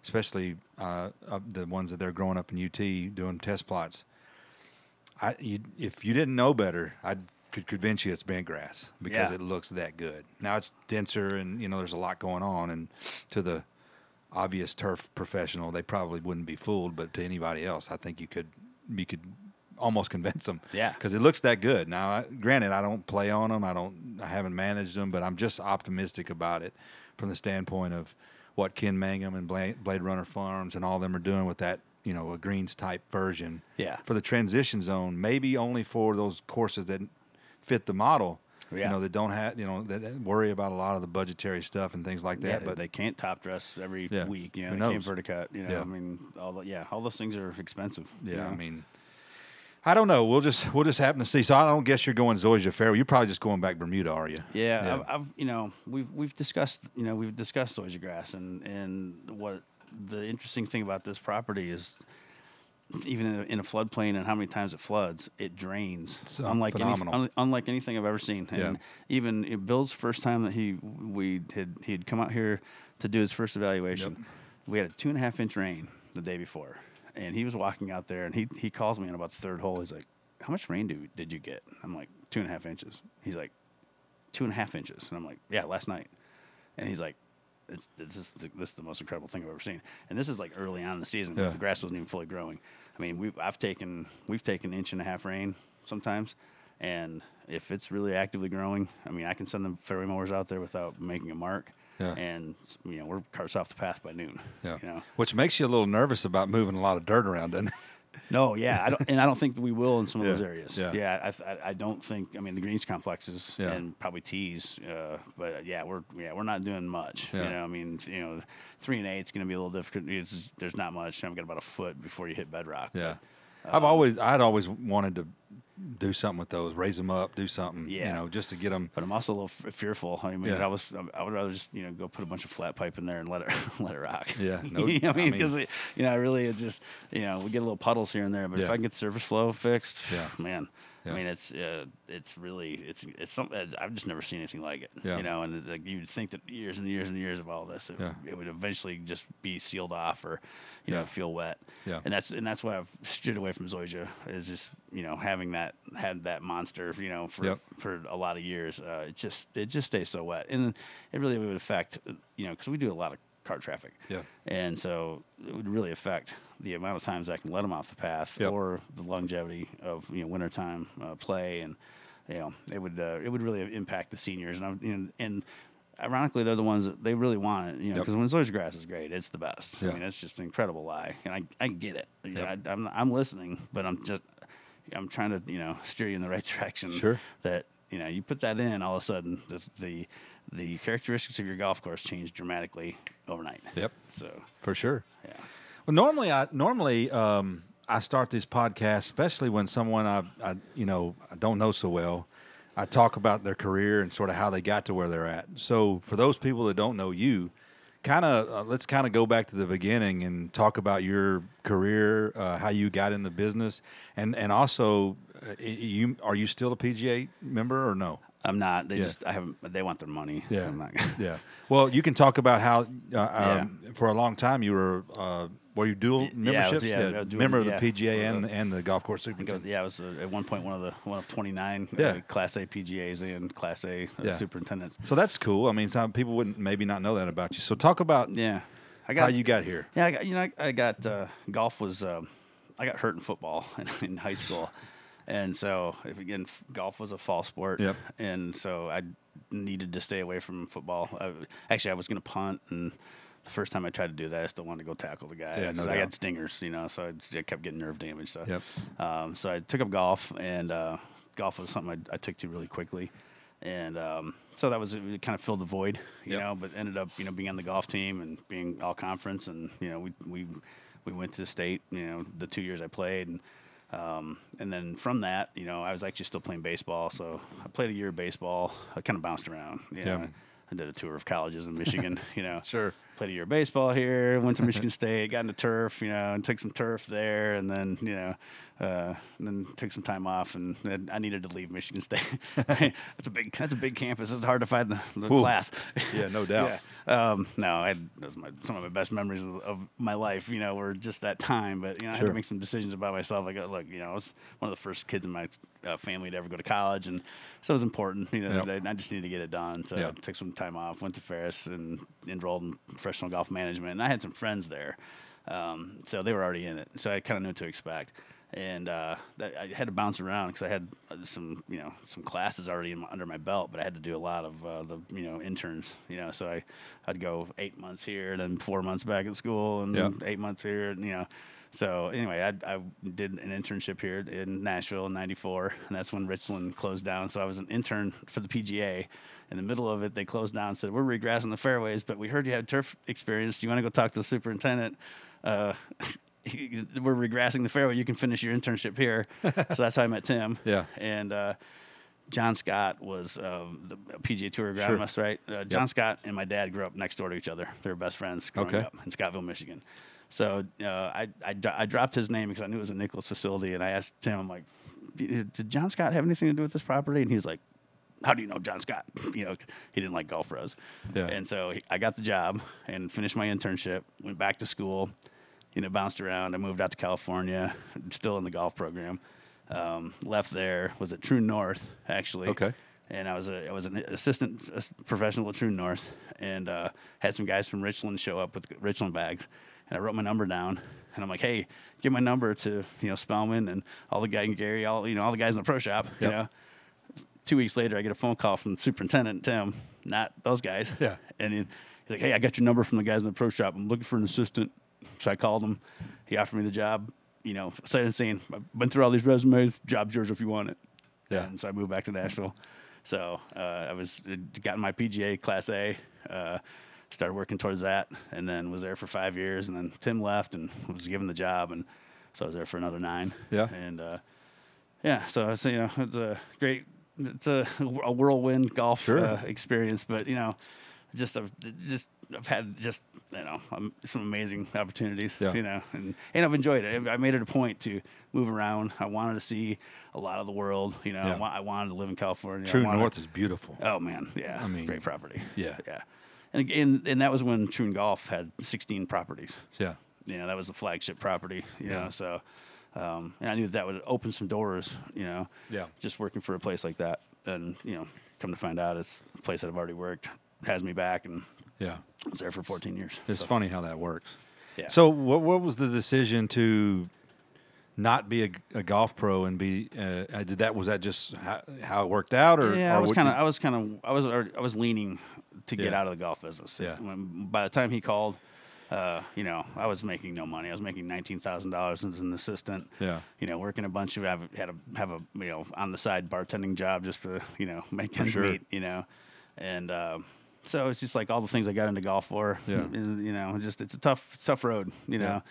especially uh, the ones that they're growing up in UT doing test plots. I you, if you didn't know better, I could convince you it's bent grass because Yeah. it looks that good. Now it's denser, and you know there's a lot going on, and to the obvious turf professional, they probably wouldn't be fooled. But to anybody else, I think you could you could almost *laughs* convince them. Yeah. because it looks that good. Now, I, granted, I don't play on them. I don't. I haven't managed them, but I'm just optimistic about it from the standpoint of what Ken Mangum and Blade Runner Farms and all them are doing with that. You know, a greens type version. Yeah. For the transition zone, maybe only for those courses that fit the model. Yeah. You know, that don't have, you know, that worry about a lot of the budgetary stuff and things like that. yeah, but they can't top dress every Yeah. week. You know, Who they can't verticut. You know, Yeah. I mean, all the, yeah, all those things are expensive. you Yeah, I mean, I don't know. We'll just we'll just happen to see. So I don't guess you're going Zoysia Fair. You're probably just going back Bermuda, are you? Yeah, I've, I've you know we've we've discussed you know we've discussed zoysia grass and and what the interesting thing about this property is even in a, in a floodplain and how many times it floods, it drains So unlike any, un, unlike anything I've ever seen. And Yeah. even Bill's first time that he we had he had come out here to do his first evaluation, Yep. we had a two and a half inch rain the day before, and he was walking out there and he he calls me in about the third hole. He's like, "How much rain do, did you get?" I'm like, two and a half inches. He's like, two and a half inches. And I'm like, yeah, last night. And he's like, it's, this, is the, this is the most incredible thing I've ever seen. And this is like early on in the season. Yeah. The grass wasn't even fully growing. I mean, we've, I've taken, we've taken inch and a half rain sometimes. And if it's really actively growing, I mean, I can send the fairway mowers out there without making a mark. Yeah. And, you know, we're cars off the path by noon. Yeah. You know, Which makes you a little nervous about moving a lot of dirt around, doesn't it? No, yeah, I don't, and I don't think we will in some of Yeah, those areas. yeah. yeah, I, I, I don't think. I mean, the greens complexes Yeah. and probably tees, uh, but uh, yeah, we're yeah we're not doing much. Yeah. You know, I mean, you know, three and eight's going to be a little difficult. It's, there's not much. I've got about a foot before you hit bedrock. but, Yeah. Um, I've always I'd always wanted to do something with those, raise them up, do something, yeah. you know, just to get them. But I'm also a little f- fearful. I mean, Yeah. I was I would rather just you know go put a bunch of flat pipe in there and let it *laughs* let it rock. Yeah, *laughs* no- you know I I mean, because you know, I really it's just you know we get a little puddles here and there, but if I can get surface flow fixed, *sighs* Yeah. man. Yeah. I mean, it's uh, it's really it's it's something I've just never seen anything like it. Yeah. You know, and it- like you'd think that years and years and years of all this, it, Yeah. it would eventually just be sealed off or you Yeah. know feel wet. Yeah. And that's and that's why I've steered away from Zoysia is just you know having that had that monster you know for Yep. for a lot of years. Uh, it just it just stays so wet, and it really would affect you know because we do a lot of car traffic. Yeah. And so it would really affect the amount of times I can let them off the path Yep. or the longevity of you know wintertime uh, play, and you know it would uh, it would really impact the seniors, and I'm, you know, and ironically they're the ones that they really want it, you know, Yep. because when Zoysia grass is great, it's the best. Yeah. I mean, it's just an incredible lie, and I I get it. Yep. I, I'm I'm listening, but I'm just I'm trying to you know *laughs* steer you in the right direction. Sure. That you know you put that in, all of a sudden the the the characteristics of your golf course change dramatically overnight. Yep, So for sure. yeah. Well, normally I normally um, I start this podcast, especially when someone I, I you know I don't know so well. I talk about their career and sort of how they got to where they're at. So for those people that don't know you, kind of uh, let's kind of go back to the beginning and talk about your career, uh, how you got in the business, and and also uh, you are you still a PGA member or no? I'm not. They Yeah. just I haven't. They want their money. Yeah. I'm not. Yeah. Well, you can talk about how uh, Yeah. um, for a long time you were uh, were you dual Yeah, was- memberships? yeah, was doing- member of yeah. the PGA and Uh, and the golf course I think I was- superintendent. yeah, I was uh, at one point one of the one of 29 Yeah. uh, Class A PGAs and Class A uh, Yeah. superintendents. So that's cool. I mean, some people wouldn't maybe not know that about you. So talk about Yeah, I how you got here. Yeah, I got, you know, I, I got uh, golf was um, I got hurt in football *laughs* in, in high school, and so if again golf was a fall sport. Yep. And so I needed to stay away from football. I, actually, I was going to punt, and the first time I tried to do that, I still wanted to go tackle the guy. Yeah, no I had stingers, you know, so I, just- I kept getting nerve damage. So, Yep. um, so I took up golf, and uh, golf was something I, I took to really quickly. And um, so that was it kind of filled the void, you Yep. know. But ended up, you know, being on the golf team and being all conference, and you know, we we we went to the state, you know, the two years I played, and um, and then from that, you know, I was actually still playing baseball. So I played a year of baseball. I kind of bounced around. You know, Yeah. I did a tour of colleges in Michigan. *laughs* you know, Sure. Played a year of baseball here, went to *laughs* Michigan State, got into turf, you know, and took some turf there, and then you know, uh, and then took some time off, and then I needed to leave Michigan State. *laughs* *laughs* that's a big that's a big campus. It's hard to find the, the class. Yeah, no *laughs* doubt. yeah. Um, no, I had, that was my, some of my best memories of, of my life. You know, were just that time. But you know, I had to make some decisions about myself. I got look, you know, I was one of the first kids in my uh, family to ever go to college, and so it was important. You know, Yep. that I just needed to get it done. So Yeah. I took some time off, went to Ferris, and enrolled in professional golf management. And I had some friends there, um, so they were already in it. So I kind of knew what to expect. And uh, that, I had to bounce around because I had some, you know, some classes already in my, under my belt, but I had to do a lot of uh, the, you know, interns, you know. So I, I'd go eight months here, then four months back at school, and eight months here, and, you know. So anyway, I, I did an internship here in Nashville in '94, and that's when Richland closed down. So I was an intern for the PGA. In the middle of it, they closed down and said, "We're regrassing the fairways, but we heard you had turf experience. Do you want to go talk to the superintendent?" Uh, *laughs* *laughs* we're regrassing the fairway. You can finish your internship here. so that's how I met Tim. *laughs* Yeah. And uh, John Scott was um, the PGA Tour agronomist, right? Uh, John Scott and my dad grew up next door to each other. They were best friends growing Okay. up in Scottville, Michigan. So uh, I, I, I dropped his name because I knew it was a Nicklaus facility, and I asked Tim, I'm like, did John Scott have anything to do with this property? And he's like, how do you know John Scott? *laughs* You know, he didn't like golf pros. Yeah. And so he, I got the job and finished my internship, went back to school, you know, bounced around. I moved out to California, still in the golf program. Um, left there, was at Troon North, actually. Okay. And I was a I was an assistant professional at Troon North, and uh, had some guys from Richland show up with Richland bags, and I wrote my number down, and I'm like, hey, give my number to you know Spellman and all the guy and Gary, all you know all the guys in the pro shop, Yep. you know. Two weeks later, I get a phone call from Superintendent Tim, not those guys. Yeah. And he's like, hey, I got your number from the guys in the pro shop. I'm looking for an assistant. So I called him. He offered me the job. you know, saying, saying, I've been through all these resumes, job's yours if you want it. Yeah. And so I moved back to Nashville. So uh, I was got my PGA Class A, uh, started working towards that, and then was there for five years. And then Tim left and was given the job, and so I was there for another nine. Yeah. And uh, yeah, so it's you know it's a great, it's a, a whirlwind golf Sure. uh, experience, but you know, just I've just I've had just you know um, some amazing opportunities. Yeah. You know, and and I've enjoyed it. I made it a point to move around. I wanted to see a lot of the world. You know, I, Yeah. wa- I wanted to live in California. Troon North is beautiful. Oh man, yeah. I mean, great property. yeah. yeah. And again, and that was when Troon Golf had 16 properties. Yeah. You know, that was the flagship property. You Yeah. know, so um, and I knew that, that would open some doors. You know, Yeah. just working for a place like that, and you know, come to find out, it's a place that I've already worked has me back, and Yeah. I was there for 14 years. It's So, funny how that works. Yeah. So, what what was the decision to not be a, a golf pro and be? Uh, uh, did that was that just how, how it worked out, or yeah, or I was kind of, I was kind of, I was, I was leaning to get Yeah. out of the golf business. Yeah. When, by the time he called, uh, you know, I was making no money. I was making nineteen thousand dollars as an assistant. Yeah. You know, working a bunch of, have had a have a you know on the side bartending job just to you know make ends sure. meet. You know, and um, so it's just like all the things I got into golf for. Yeah. *laughs* and, you know, just it's a tough tough road. You Yeah. know.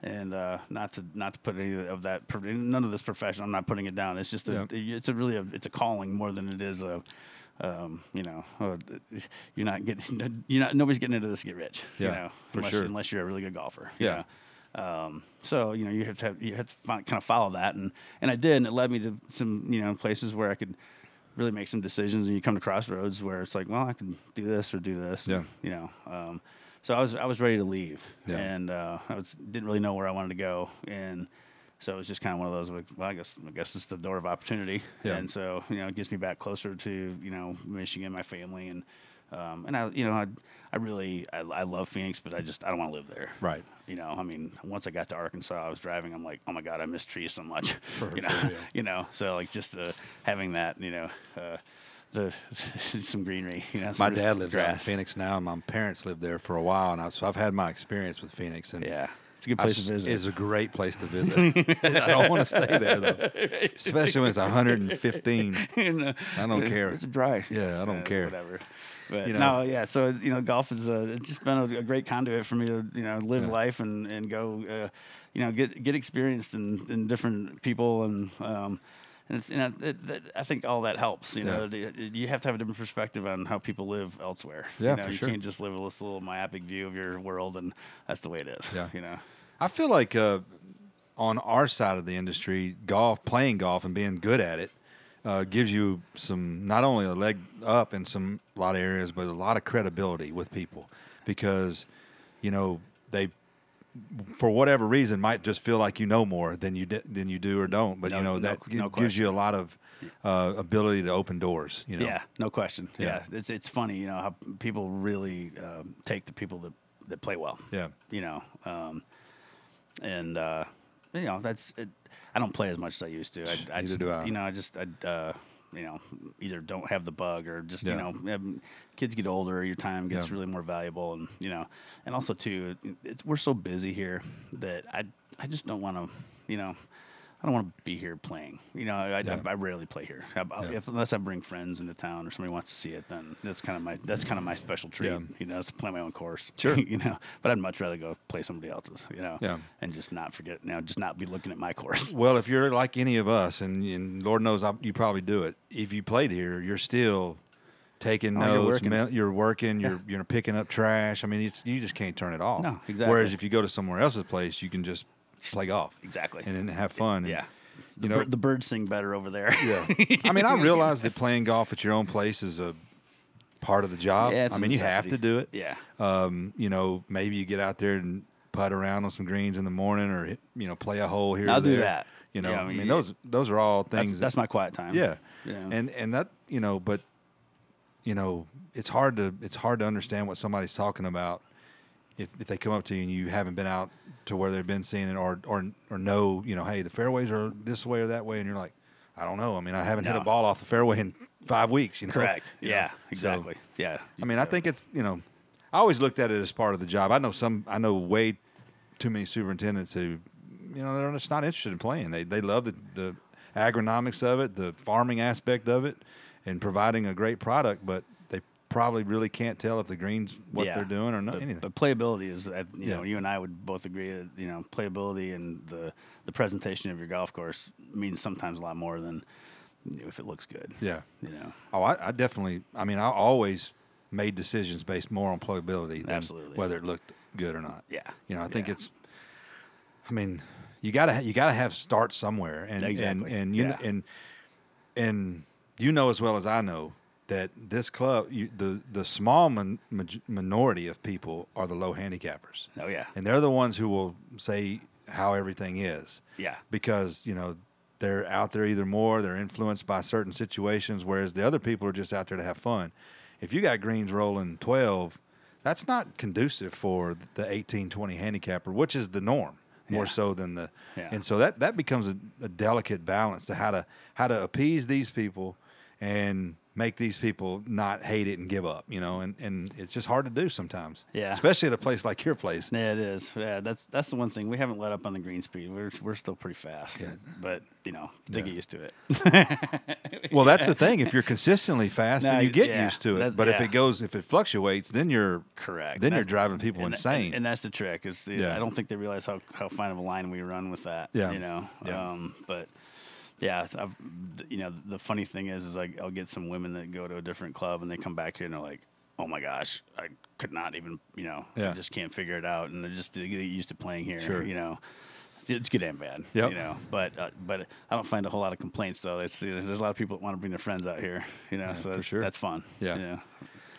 And uh, not to not to put any of that none of this profession. I'm not putting it down. It's just a, it's a really a, it's a calling more than it is a um, you know, uh, you're not getting, you're not, nobody's getting into this to get rich, Yeah, you know, unless, sure. unless you're a really good golfer. you Yeah. know. Um, so, you know, you have to have, you have to fi- kind of follow that. And, and I did, and it led me to some, you know, places where I could really make some decisions and you come to crossroads where it's like, well, I can do this or do this. Yeah. And, you know, um, so I was, I was ready to leave Yeah. and, uh, I was, didn't really know where I wanted to go. And, so it was just kind of one of those like, well, I guess I guess it's the door of opportunity, Yeah. and so you know it gets me back closer to you know Michigan, my family, and um, and I you know I I really I, I love Phoenix, but I just I don't want to live there. Right. You know, I mean, once I got to Arkansas, I was driving. I'm like, oh my god, I miss trees so much. *laughs* For- you know, for real. you know. So like just uh, having that, you know, uh, the *laughs* some greenery. You know, My dad lives out in. Phoenix now, and my parents lived there for a while, and I, so I've had my experience with Phoenix, and Yeah, it's a good place s- to visit. It's a great place to visit. *laughs* I don't want to stay there though, *laughs* especially when it's 115. *laughs* You know, I don't care. It's dry. Yeah, I don't Uh, care. Whatever. But You know. no, yeah. So you know, golf is uh, it's just been a, a great conduit for me to you know live Yeah. life and and go, uh, you know, get get experienced in, in different people and. Um, and it's, you know, it, that, I think all that helps. You know, The- you have to have a different perspective on how people live elsewhere. Yeah, you know, for you sure. can't just live with this little myopic view of your world, and that's the way it is. Yeah. you know. I feel like uh, on our side of the industry, golf, playing golf, and being good at it uh, gives you some not only a leg up in some a lot of areas, but a lot of credibility with people because you know they for whatever reason might just feel like you know more than you di- than you do or don't, but No- you know no- that no gives you a lot of uh, ability to open doors. You know, Yeah, no question. Yeah. Yeah, it's it's funny, you know, how people really um, take the people that that play well. yeah, You know, um, and uh, you know that's it, I don't play as much as I used to. I, I Neither just, do I. You know, I just I uh, you know either don't have the bug or just Yeah. you know kids get older, your time gets Yeah. really more valuable, and you know, and also too, it's, we're so busy here that I I just don't want to you know. I don't want to be here playing. You know, I, Yeah. I, I rarely play here. I, Yeah. if, unless I bring friends into town or somebody wants to see it, then that's kind of my that's kind of my special treat. Yeah. You know, is to play my own course. *laughs* Sure. you know, but I'd much rather go play somebody else's. You know, Yeah. and just not forget. You know, just not be looking at my course. *laughs* Well, if you're like any of us, and, and Lord knows I, you probably do it, if you played here, you're still taking Oh, you're notes. working. men- You're working. You're you're picking up trash. I mean, it's you just can't turn it off. No, exactly. Whereas if you go to somewhere else's place, you can just play golf Exactly. and then have fun. and, yeah. The, you know- bir- the birds sing better over there. yeah. *laughs* I mean, I *laughs* realize that playing golf at your own place is a part of the job. Yeah, it's I a mean, you have to do it. Yeah. Um, you know, maybe you get out there and putt around on some greens in the morning, or you know, play a hole here. I'll or do there. that. You know, Yeah, I I mean, mean, you- those those are all things. that's that, my quiet time. yeah, Yeah. and and that you know, but you know, it's hard to it's hard to understand what somebody's talking about if, if they come up to you and you haven't been out to where they've been seeing it or or or know you know, hey, the fairways are this way or that way, and you're like, I don't know. I mean, I haven't hit a ball off the fairway in five weeks. You know, Correct. *laughs* You know? Yeah. So, Exactly. yeah. I mean, I think it's you know, I always looked at it as part of the job. I know some, I know way too many superintendents who, you know they're just not interested in playing. They they love the the agronomics of it, the farming aspect of it, and providing a great product, but probably really can't tell if the greens what Yeah. they're doing or not But, anything. but playability is, you Yeah. know, you and I would both agree that you know playability and the the presentation of your golf course means sometimes a lot more than if it looks good. yeah. You know, Oh, I, I definitely. I mean, I always made decisions based more on playability than Absolutely. whether it looked good or not. Yeah. You know, I think Yeah. it's. I mean, you gotta you gotta have start somewhere, and Exactly. and and you and and you know as well as I know that this club, you, the the small min, minority of people are the low handicappers, oh yeah, and they're the ones who will say how everything is. Yeah, because you know they're out there either more they're influenced by certain situations whereas the other people are just out there to have fun. If you got greens rolling 12 that's not conducive for the eighteen twenty handicapper which is the norm more Yeah. so than the Yeah. and so that that becomes a, a delicate balance to how to how to appease these people and make these people not hate it and give up you know and and it's just hard to do sometimes Yeah. especially at a place like your place yeah, it is. Yeah, that's that's the one thing we haven't let up on the green speed. We're we're still pretty fast, Yeah. but you know they Yeah. get used to it. *laughs* Well, that's the thing. If you're consistently fast, No, then you get yeah, used to it. But if it goes, if it fluctuates, then you're Correct. Then you're driving people and, insane. And, and that's the trick. Is Yeah. I don't think they realize how, how fine of a line we run with that. Yeah. You know. Yeah. Um, but yeah, I've, you know, the funny thing is, is like I'll get some women that go to a different club and they come back here and they're like, "Oh my gosh, I could not even, you know, Yeah. I just can't figure it out," and they're just they get used to playing here. Sure. You know. It's- good and bad, Yep. you know. But uh, but I don't find a whole lot of complaints though. It's, you know, there's a lot of people that want to bring their friends out here, you know. so that's, sure. that's fun. Yeah. You know?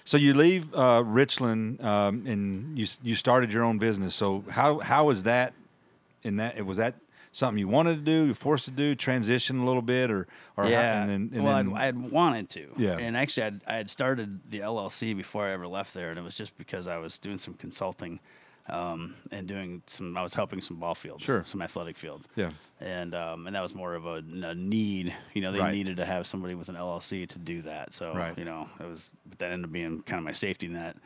so you leave uh, Richland um, and you you started your own business. So how how was that? In that was that something you wanted to do, you're forced to do, transition a little bit, or or how- yeah. and then and well, then, I'd, I'd wanted to. Yeah. And actually, I'd, I had started the LLC before I ever left there, and it was just because I was doing some consulting um, and doing some. I was helping some ball fields, Sure. some athletic fields. Yeah. And um, and that was more of a, a need. You know, they Right. needed to have somebody with an LLC to do that. So Right. you know, it was. But that ended up being kind of my safety net.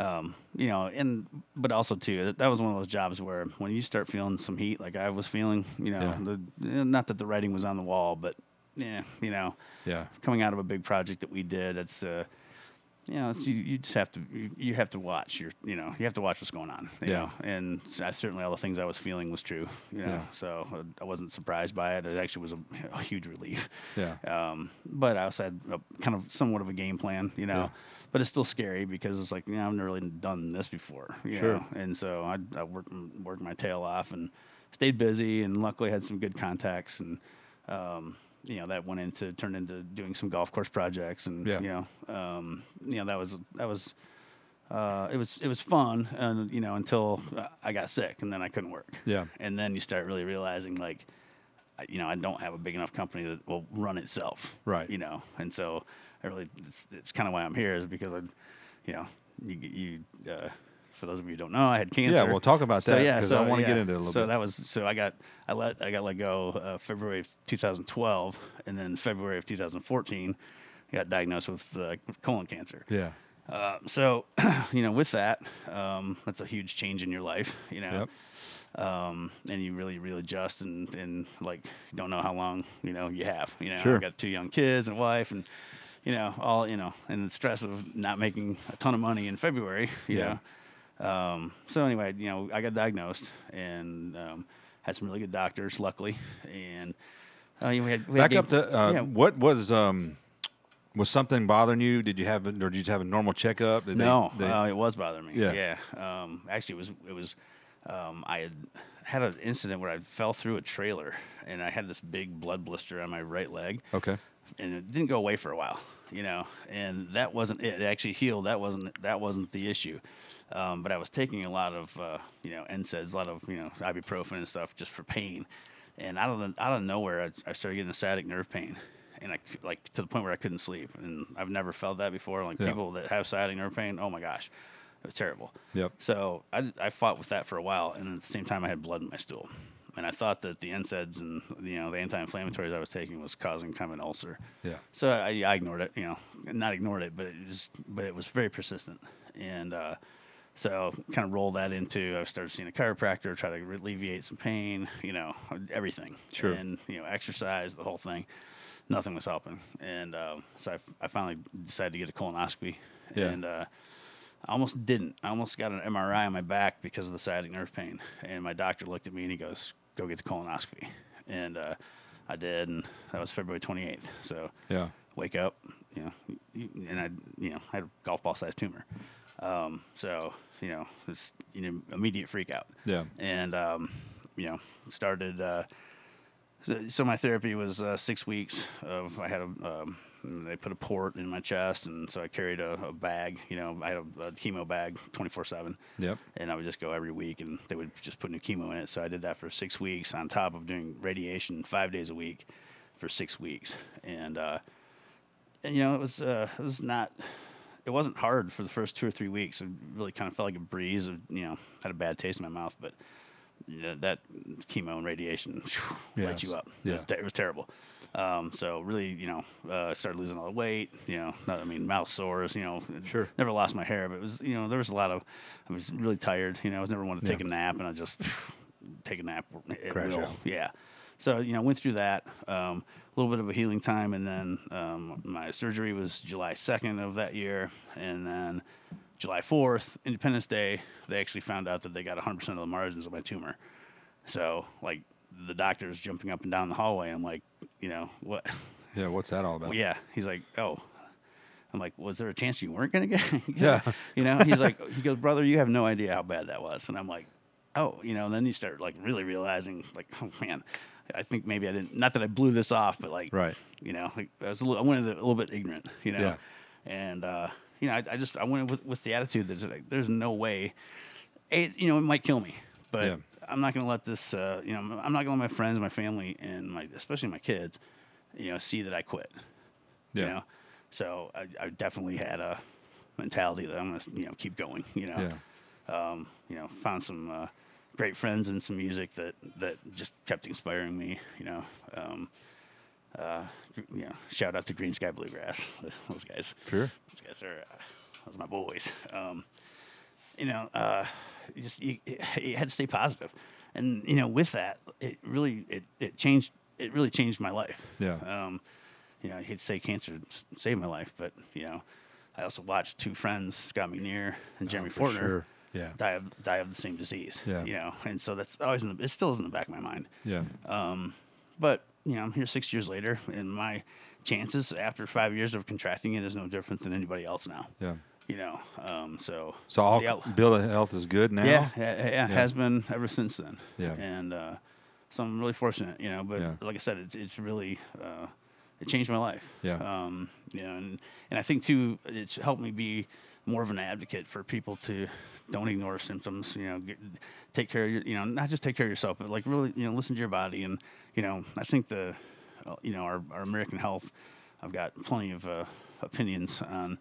Um, you know, and but also too, that, that was one of those jobs where when you start feeling some heat, like I was feeling, you know, Yeah. the, not that the writing was on the wall, but yeah, you know, yeah coming out of a big project that we did, it's uh, you know, it's, you, you just have to you, you have to watch your you know you have to watch what's going on. Yeah. know? and I, certainly all the things I was feeling was true. You know, Yeah. so uh, I wasn't surprised by it. It actually was a, a huge relief. Yeah. Um, but I also had a, kind of somewhat of a game plan. You know. Yeah. But it's still scary because it's like you know I've never really done this before, you Sure. know, and so I, I worked worked my tail off and stayed busy, and luckily had some good contacts, and um, you know that went into turned into doing some golf course projects, and Yeah. you know, um, you know that was that was uh, it was it was fun, and you know until I got sick, and then I couldn't work, Yeah. and then you start really realizing like. You know, I don't have a big enough company that will run itself. Right. You know, and so I really, it's, it's kind of why I'm here is because I, you know, you, you uh, for those of you who don't know, I had cancer. Yeah, well, talk about So, that, yeah, 'cause so I wanna get into it a little So bit. that was so I got I let I got let go uh, February of 2012, and then February of 2014, I got diagnosed with uh, colon cancer. yeah Uh, so, *clears throat* you know, with that, um, that's a huge change in your life, *laughs* you know. Um, and you really, really adjust and, and like don't know how long, you know, you have, you know, Sure. I got two young kids and a wife and, you know, all, you know, and the stress of not making a ton of money in February, you Yeah. know. Um, so anyway, you know, I got diagnosed and, um, had some really good doctors, luckily. And, uh, you know, we had, we had Back up to uh, yeah. what was um was something bothering you? Did you have or did you have a normal checkup? Did they- No, they- uh, it was bothering me. Yeah. Yeah. Um, actually, it was. It was. Um, I had had an incident where I fell through a trailer and I had this big blood blister on my right leg, okay. And it didn't go away for a while. You know, and that wasn't it. It actually healed. That wasn't. That wasn't the issue. Um, but I was taking a lot of, uh, you know, NSAIDs, a lot of, you know, ibuprofen and stuff just for pain. And out of the, out of nowhere, I, I started getting a sciatic nerve pain, and I like to the point where I couldn't sleep. And I've never felt that before. Like Yeah. people that have sciatic nerve pain, oh my gosh, it was terrible. Yep. So I, I fought with that for a while, and at the same time, I had blood in my stool. And I thought that the NSAIDs and you know the anti-inflammatories I was taking was causing kind of an ulcer. Yeah. So I, I ignored it, you know, not ignored it, but it just, but it was very persistent. And uh, So kind of roll that into I started seeing a chiropractor, try to alleviate some pain, you know, everything. Sure. And you know, exercise, the whole thing. Nothing was helping, and um, so I, I finally decided to get a colonoscopy. Yeah. And uh, I almost didn't. I almost got an MRI on my back because of the sciatic nerve pain. And my doctor looked at me and he goes, "Go get the colonoscopy." And uh, I did, and that was February 28th. So Yeah. wake up, you know, and I, you know, I had a golf ball sized tumor. Um, so you know, it's you know immediate freak out. Yeah. And um, you know, started. Uh, so, so my therapy was uh, six weeks of I had a um, they put a port in my chest, and so I carried a, a bag. You know, I had a, a chemo bag, twenty four seven Yep. and I would just go every week, and they would just put new chemo in it. So I did that for six weeks, on top of doing radiation five days a week for six weeks, and uh, and you know it was uh, it was not. It wasn't hard for the first two or three weeks. It really kind of felt like a breeze. Of, you know, had a bad taste in my mouth, but you know, that chemo and radiation whew, lights you Yes. up. It, was, Yeah. it was terrible. Um, so really, you know, uh, started losing all the weight. You know, not, I mean, mouth sores. You know, Sure. Never lost my hair, but it was, you know, there was a lot of. I was really tired. You know, I was never wanted to take Yeah. a nap, and I just *sighs* take a nap at Crash will. out. Yeah. So you know, went through that. Um, a little bit of a healing time, and then um, my surgery was July second of that year, and then July fourth, Independence Day, they actually found out that they got 100 percent of the margins of my tumor. So like the doctor's jumping up and down the hallway. I'm like, you know, what? Yeah. What's that all *laughs* about? Well, yeah. He's like, oh. I'm like, was there a chance you weren't gonna get? get? *laughs* Yeah. *laughs* You know, he's like, he goes, brother, you have no idea how bad that was. And I'm like, oh, you know. And then you start like really realizing, like, oh man, I think maybe I didn't. Not that I blew this off, but like, Right. You know, like, I was a little, I went a little bit ignorant. You know. Yeah. And uh, you know, I, I just I went with with the attitude that like, there's no way. It, you know, it might kill me, but Yeah. I'm not going to let this. Uh, you know, I'm not going to let my friends, my family, and my especially my kids, you know, see that I quit. Yeah. You know, so I, I definitely had a mentality that I'm going to you know keep going. You know, Yeah. um, you know, found some uh, great friends and some music that that just kept inspiring me. You know, um, uh, you know, shout out to Greensky Bluegrass. *laughs* Those guys, Sure. those guys are uh, those are my boys. Um, you know, uh, you just you, you had to stay positive, and you know, with that, it really it, it changed. It really changed my life. Yeah. Um, you know, I hate to say cancer saved my life, but you know, I also watched two friends, Scott McNear and Jeremy Oh, for Fortner, sure. Yeah. die of die of the same disease. Yeah. You know, and so that's always in the, it still is in the back of my mind. Yeah. Um, but you know, I'm here six years later, and my chances after five years of contracting it is no different than anybody else now. Yeah. You know, um, so So all the bill of health is good now. yeah, yeah, yeah, has been ever since then. Yeah. and uh, so I'm really fortunate, you know. But Yeah. like I said, it's it's really uh, it changed my life. Yeah. Um, you know, and and I think too, it's helped me be more of an advocate for people to don't ignore symptoms. You know, get, take care of your, you know, not just take care of yourself, but like really, you know, listen to your body. And you know, I think the, uh, you know, our our American health, I've got plenty of uh, opinions on.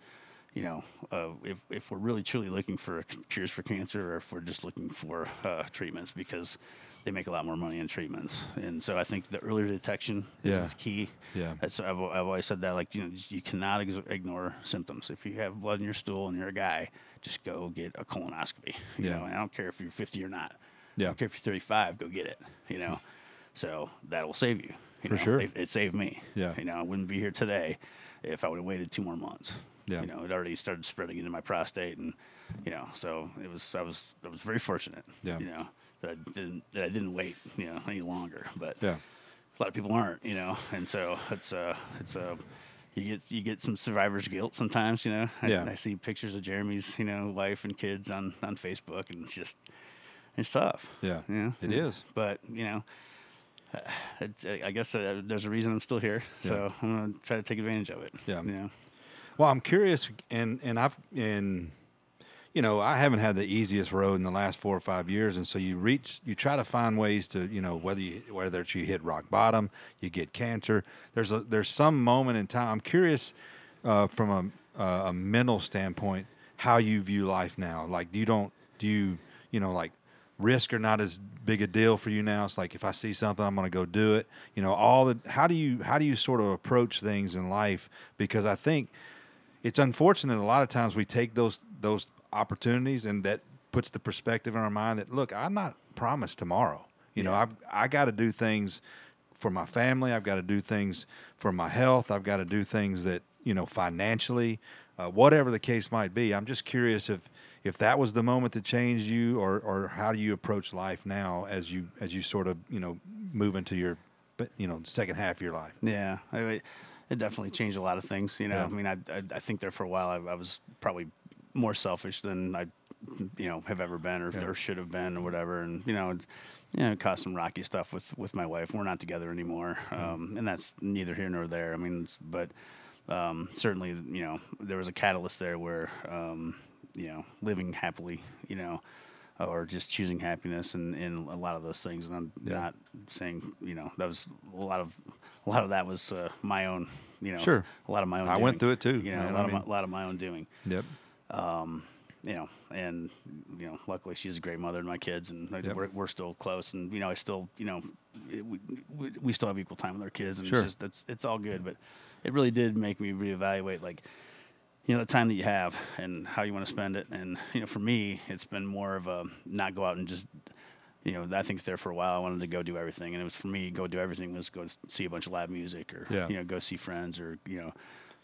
You know, uh, if if we're really truly looking for cures for cancer, or if we're just looking for uh, treatments, because they make a lot more money in treatments, and so I think the earlier detection Yeah. is key. Yeah. That's I've, I've always said that like you know you cannot ex- ignore symptoms. If you have blood in your stool and you're a guy, just go get a colonoscopy. You Yeah. know, and I don't care if you're 50 or not. Yeah. I don't care if you're 35, go get it. You know, so that will save you. you For know? sure. it, it saved me. Yeah. you know, I wouldn't be here today if I would have waited two more months. Yeah. you know, it already started spreading into my prostate, and you know, so it was I was I was very fortunate. Yeah. you know that I didn't that I didn't wait you know any longer, but Yeah. a lot of people aren't, you know, and so it's uh it's uh you get you get some survivor's guilt sometimes, you know. I, Yeah. I see pictures of Jeremy's, you know, wife and kids on on Facebook, and it's just it's tough. Yeah. you know, It is. But you know, *sighs* it's I guess uh, there's a reason I'm still here, so I'm gonna try to take advantage of it. Yeah. you know. Well, I'm curious, and and I've and you know I haven't had the easiest road in the last four or five years, and so you reach, you try to find ways to, you know, whether you whether it's you hit rock bottom, you get cancer. There's a there's some moment in time. I'm curious uh, from a a mental standpoint how you view life now. Like, do you don't do you you know like risk are not as big a deal for you now. It's like if I see something, I'm going to go do it. You know, all the how do you how do you sort of approach things in life? Because I think it's unfortunate a lot of times we take those those opportunities and that puts the perspective in our mind that look, I'm not promised tomorrow. You know, I've I got to do things for my family. I've got to do things for my health. I've got to do things that you know financially, uh, whatever the case might be. I'm just curious if if that was the moment that changed you, or or how do you approach life now as you as you sort of you know move into your but you know second half of your life. Yeah, I it definitely changed a lot of things. You know, Yeah. I mean, I, I I think there for a while I, I was probably more selfish than I, you know, have ever been or, Yeah. or should have been or whatever. And you know, it's, you know, it caused some rocky stuff with with my wife. We're not together anymore, um, and that's neither here nor there. I mean, it's, but um, certainly, you know, there was a catalyst there where, um, you know, living happily, you know. Or just choosing happiness and, and a lot of those things, and I'm Yeah. not saying you know that was a lot of a lot of that was uh, my own you know Sure. a lot of my own I doing, went through it too, you know man. a I lot, of my, a lot of my own doing Yep. Um, you know and you know luckily she's a great mother to my kids and Yep. we're, we're still close and you know I still you know it, we, we, we still have equal time with our kids and Sure. it's just that's it's all good but it really did make me reevaluate like you know the time that you have and how you want to spend it and you know for me it's been more of a not go out and just you know i think there for a while. I wanted to go do everything. And it was for me go do everything was go see a bunch of live music or Yeah. you know go see friends or you know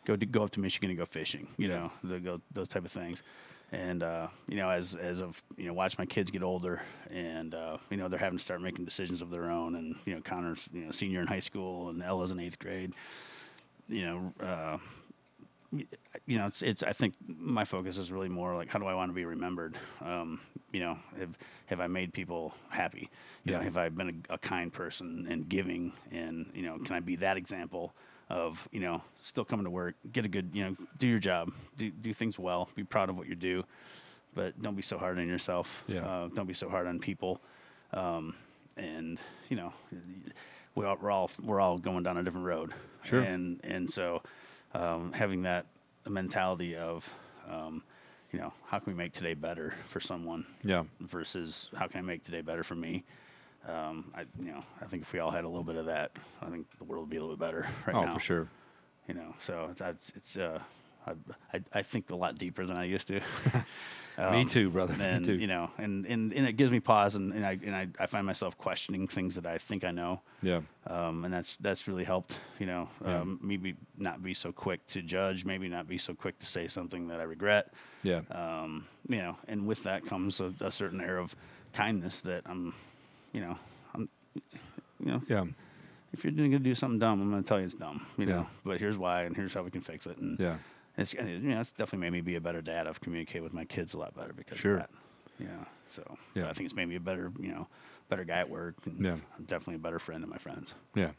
go to, go up to michigan and go fishing you know the, go, those type of things. And uh, you know as as of you know watch my kids get older and uh, you know they're having to start making decisions of their own. And you know connor's you know senior in high school and ella's in eighth grade you know uh, you know, it's it's. I think my focus is really more like how do I want to be remembered? Um, you know, have have I made people happy? You know, have I been a, a kind person and giving? And you know, can I be that example of you know still coming to work, get a good you know, do your job, do do things well, be proud of what you do, but don't be so hard on yourself. Yeah. Uh, don't be so hard on people. Um, and you know, we all, we're all we're all going down a different road. Sure. And and so um, having that mentality of um, you know how can we make today better for someone Yeah. versus how can I make today better for me. Um, I you know I think if we all had a little bit of that, I think the world would be a little bit better right Oh, now. Oh, for sure. You know, so it's it's, it's uh, I, I I think a lot deeper than I used to. *laughs* *laughs* Me Um, too, brother. Me and too. you know, and, and, and it gives me pause, and, and I and I, I find myself questioning things that I think I know, Yeah. um, and that's that's really helped. You know, Yeah. um, maybe not be so quick to judge, maybe not be so quick to say something that I regret. Yeah. Um, you know, and with that comes a, a certain air of kindness that I'm, you know, I'm, you know, yeah. if you're going to do something dumb, I'm going to tell you it's dumb. You Yeah. know, but here's why, and here's how we can fix it. And Yeah. It's you know, it's definitely made me be a better dad. I've communicated with my kids a lot better because Sure. of that. You know, so Yeah. I think it's made me a better, you know, better guy at work. And Yeah. definitely a better friend to my friends. Yeah.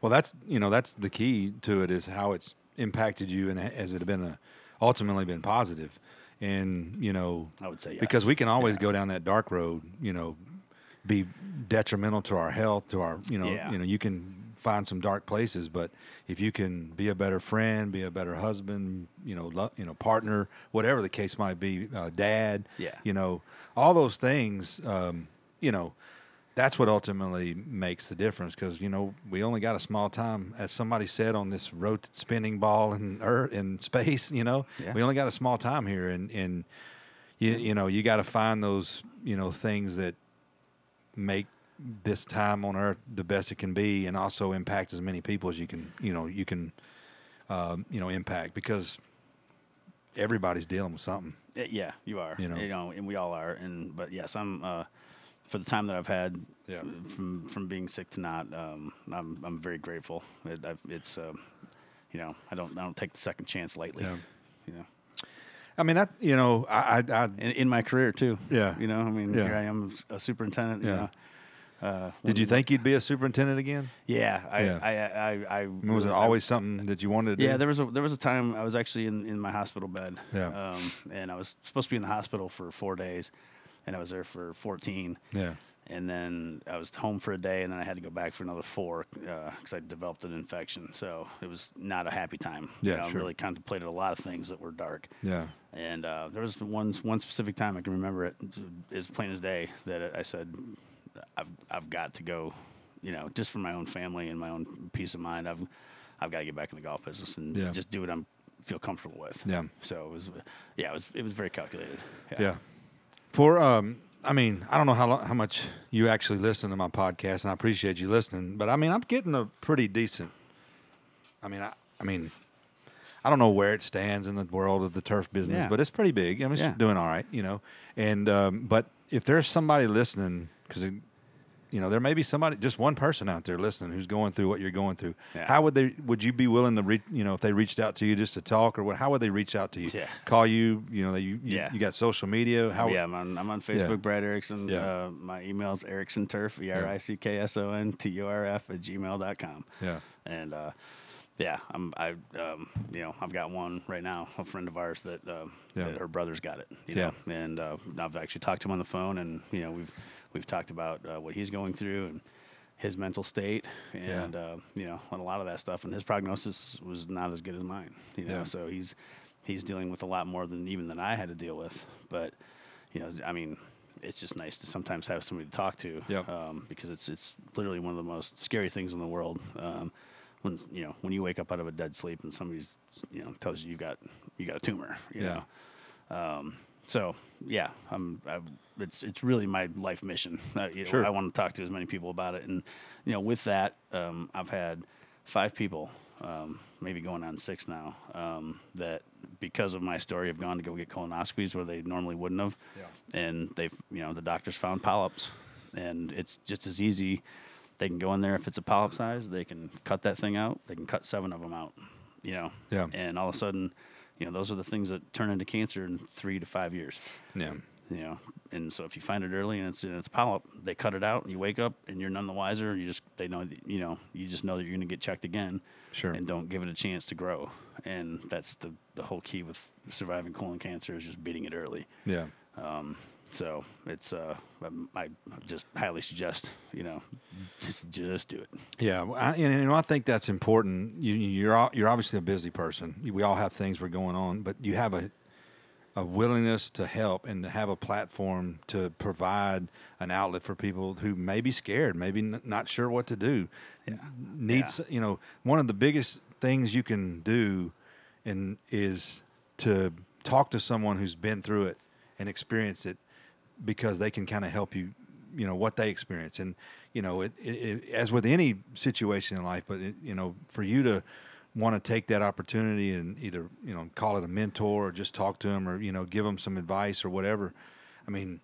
Well, that's you know that's the key to it is how it's impacted you and has it been a ultimately been positive, and you know I would say yes. because we can always Yeah. go down that dark road, you know, be detrimental to our health, to our you know Yeah. you know you can find some dark places, but if you can be a better friend, be a better husband, you know, lo- you know, partner, whatever the case might be, uh, dad, Yeah. you know, all those things, um, you know, that's what ultimately makes the difference because you know we only got a small time, as somebody said on this rot- spinning ball in *laughs* earth in space. You know, Yeah. we only got a small time here, and and you you know you got to find those you know things that make this time on earth the best it can be, and also impact as many people as you can you know you can um, you know impact because everybody's dealing with something. Uh, Yeah, you are. You know. you know, and we all are. And but yes, I'm. Uh, for the time that I've had, Yeah. uh, from from being sick to not, um, I'm I'm very grateful. It, I've, it's, um, you know, I don't I don't take the second chance lightly. Yeah. You know, I mean that you know I I, I in, in my career too. Yeah. You know, I mean, Yeah. here I am, a superintendent. Yeah. You know, uh, did you think you'd be a superintendent again? Yeah, I, Yeah. I, I, I, I was it always something that you wanted to do? Yeah, there was a there was a time I was actually in, in my hospital bed. Yeah. Um, and I was supposed to be in the hospital for four days, and I was there for fourteen. yeah. And then I was home for a day, and then I had to go back for another four because I developed an infection. So it was not a happy time. Yeah, you know, I really contemplated a lot of things that were dark. Yeah. And uh, there was one one specific time I can remember it as plain as day that I said, "I've I've got to go," you know, just for my own family and my own peace of mind. I've I've got to get back in the golf business and Yeah. just do what I'm feel comfortable with. Yeah. So it was, yeah, it was it was very calculated. Yeah. For um, I mean, I don't know how lo- how much you actually listen to my podcast, and I appreciate you listening. But I mean, I'm getting a pretty decent. I mean, I, I mean, I don't know where it stands in the world of the turf business, Yeah. but it's pretty big. I mean, it's Yeah. doing all right, you know. And um, but if there's somebody listening, because you know there may be somebody, just one person out there listening who's going through what you're going through. Yeah. How would they? Would you be willing to reach? You know, if they reached out to you just to talk, or what? How would they reach out to you? Yeah. Call you? You know, that you, you Yeah. you got social media. How? yeah, I'm on, I'm on Facebook, Brad Erickson. Yeah. Uh, my email is Erickson Turf, E R I C K S O N T U R F at gmail.com. Yeah. And uh, yeah, I'm I um, you know I've got one right now, a friend of ours that, uh, Yeah. that her brother's got it. You Yeah. know? and uh, I've actually talked to him on the phone, and you know we've we've talked about uh, what he's going through and his mental state, Yeah. and uh, you know and a lot of that stuff. And his prognosis was not as good as mine. You know, Yeah. so he's he's dealing with a lot more than even than I had to deal with. But you know, I mean. It's just nice to sometimes have somebody to talk to, Yep. um, because it's it's literally one of the most scary things in the world. Um, when you know when you wake up out of a dead sleep and somebody's you know tells you you got you got a tumor, you Yeah. know. Um, so yeah, I'm, I, it's it's really my life mission. *laughs* Uh, you know, Sure. I want to talk to as many people about it, and you know, with that, um, I've had five people, um, maybe going on six now, um, that because of my story have gone to go get colonoscopies where they normally wouldn't have, Yeah. and they've you know the doctors found polyps, and it's just as easy. They can go in there if it's a polyp size, they can cut that thing out. They can cut seven of them out, you know. Yeah. And all of a sudden, you know, those are the things that turn into cancer in three to five years. Yeah. You know, and so if you find it early and it's and it's polyp, they cut it out, and you wake up and you're none the wiser. You just they know that, you know you just know that you're going to get checked again, Sure. and don't give it a chance to grow. And that's the the whole key with surviving colon cancer is just beating it early. Yeah. Um, so it's uh, um, I just highly suggest you know just just do it. Yeah, well, I, and, and I think that's important. You, you're all- you're obviously a busy person. We all have things we're going on, but you have a a willingness to help and to have a platform to provide an outlet for people who may be scared, maybe n- not sure what to do. Yeah. Needs you know one of the biggest things you can do, and is to talk to someone who's been through it and experienced it because they can kind of help you you know what they experience and you know it, it, it as with any situation in life but it, you know for you to want to take that opportunity and either you know call it a mentor or just talk to them or you know give them some advice or whatever i mean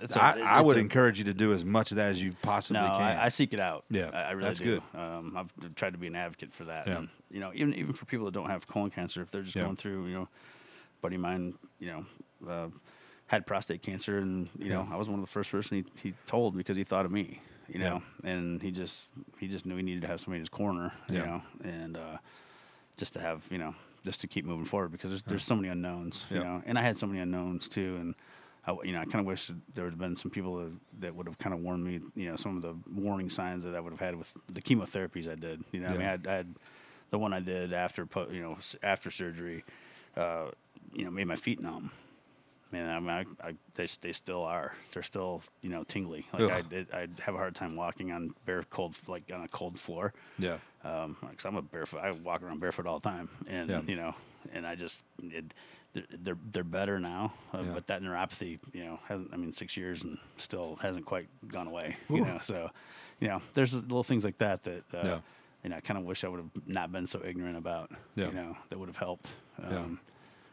It's I, I would a- encourage you to do as much of that as you possibly No, can I, I seek it out. Yeah, I, I really that's do. good. Um, I've tried to be an advocate for that. Yeah. And, you know, even even for people that don't have colon cancer, if they're just Yeah. going through, you know, buddy of mine, you know, uh, had prostate cancer, and you know, Yeah. I was one of the first person he, he told because he thought of me, you Yeah. know, and he just he just knew he needed to have somebody in his corner, you Yeah. know, and uh, just to have you know just to keep moving forward because there's there's so many unknowns, you know, and I had so many unknowns too, and I, you know, I kind of wish there have been some people that, that would have kind of warned me, you know, some of the warning signs that I would have had with the chemotherapies I did. You know, I mean, I had, I had the one I did after, you know, after surgery, uh, you know, made my feet numb. Man, I mean, I, I, they, they still are. They're still, you know, tingly. Like I, Ugh. I have a hard time walking on bare cold, like on a cold floor. yeah Um, cause I'm a barefoot. I walk around barefoot all the time, and Yeah. you know, and I just it, they're they're, they're better now, uh, Yeah. but that neuropathy, you know, hasn't. I mean, six years and still hasn't quite gone away. You know, so you know, there's little things like that that uh, Yeah. you know, I kind of wish I would have not been so ignorant about. Yeah. You know, that would have helped. Um, Yeah.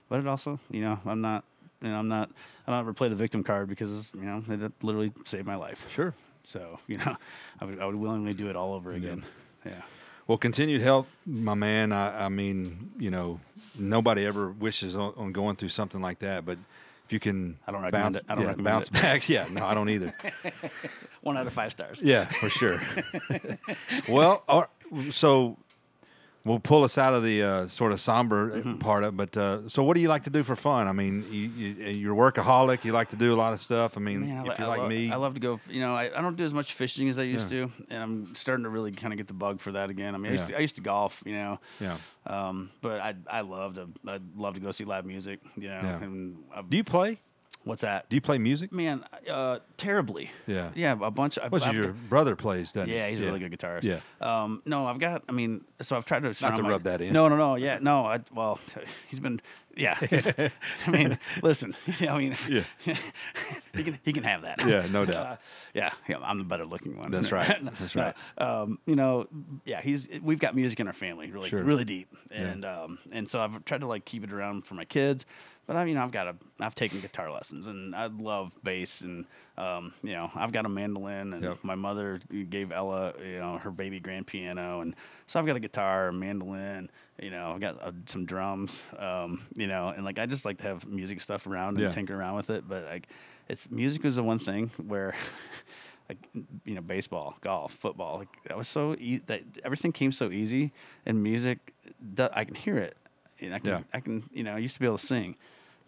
But it also, you know, I'm not. You know, I'm not. I don't ever play the victim card because you know it literally saved my life. sure So you know, *laughs* I would I would willingly do it all over again. Yeah. Well, continued help, my man. I, I mean, you know, nobody ever wishes on, on going through something like that, but if you can I don't recommend bounce, it. I don't yeah, bounce it. back. *laughs* Yeah, no, I don't either. One out of five stars. Yeah, for sure. *laughs* well, all- so we'll pull us out of the uh, sort of somber Mm-hmm. part of. But uh, so, what do you like to do for fun? I mean, you, you, you're a workaholic. You like to do a lot of stuff. I mean, Man, I, if you're I like lo- me, I love to go. You know, I, I don't do as much fishing as I used to, and I'm starting to really kind of get the bug for that again. I mean, I, used Yeah. to, I used to golf, you know, yeah. um, but I I love to I'd love to go see live music. You know, Yeah. and I, Do you play? What's that? Do you play music? Man, uh, terribly. Yeah. Yeah, a bunch. Of, What's I've your got- brother plays? Doesn't he? Yeah, he's a really good guitarist. Yeah. Um, no, I've got. I mean, so I've tried to. surround to my- rub that in. No, no, no. Yeah, no. I, well, *laughs* he's been Yeah. *laughs* I mean, listen. *laughs* I mean, Yeah. he can he can have that. Yeah, no doubt. Uh, yeah, yeah, I'm the better looking one. That's right. That's right. Um, you know, yeah, he's we've got music in our family, really, Sure. really deep, and um, and so I've tried to like keep it around for my kids. But I, mean, I've got a, I've taken guitar lessons, and I love bass, and um, you know, I've got a mandolin, and Yep. my mother gave Ella, you know, her baby grand piano, and so I've got a guitar, a mandolin, you know, I've got uh, some drums, um, you know, and like I just like to have music stuff around and Yeah. tinker around with it. But like, it's music was the one thing where, *laughs* like, you know, baseball, golf, football, like that was so e- that everything came so easy, and music, I can hear it, and I can, Yeah. I can, you know, I used to be able to sing,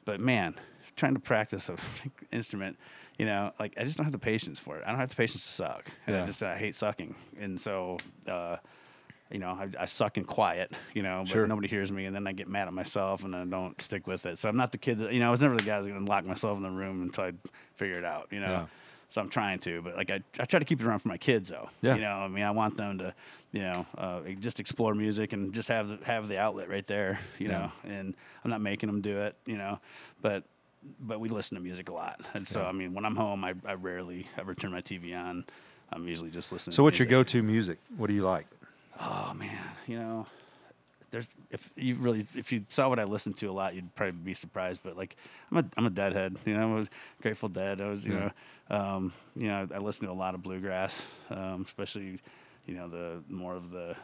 but man, trying to practice a *laughs* instrument, you know, like I just don't have the patience for it. I don't have the patience to suck, and Yeah. I just I hate sucking, and so. uh you know, I, I suck in quiet, you know, but Sure. nobody hears me, and then I get mad at myself, and I don't stick with it. So I'm not the kid that, you know, I was never the guy that's going to lock myself in the room until I figure it out, you know. Yeah. So I'm trying to, but like I, I try to keep it around for my kids, though. Yeah. You know, I mean, I want them to, you know, uh, just explore music and just have the, have the outlet right there, you Yeah. know. And I'm not making them do it, you know, but but we listen to music a lot, and so I mean, when I'm home, I, I rarely ever turn my TV on. I'm usually just listening. So what's your go-to music? What do you like? Oh man, you know, there's if you really if you saw what I listened to a lot, you'd probably be surprised. But like, I'm a I'm a Deadhead. You know, I was Grateful Dead. I was you Yeah. know, um, you know, I listen to a lot of bluegrass, um, especially you know the more of the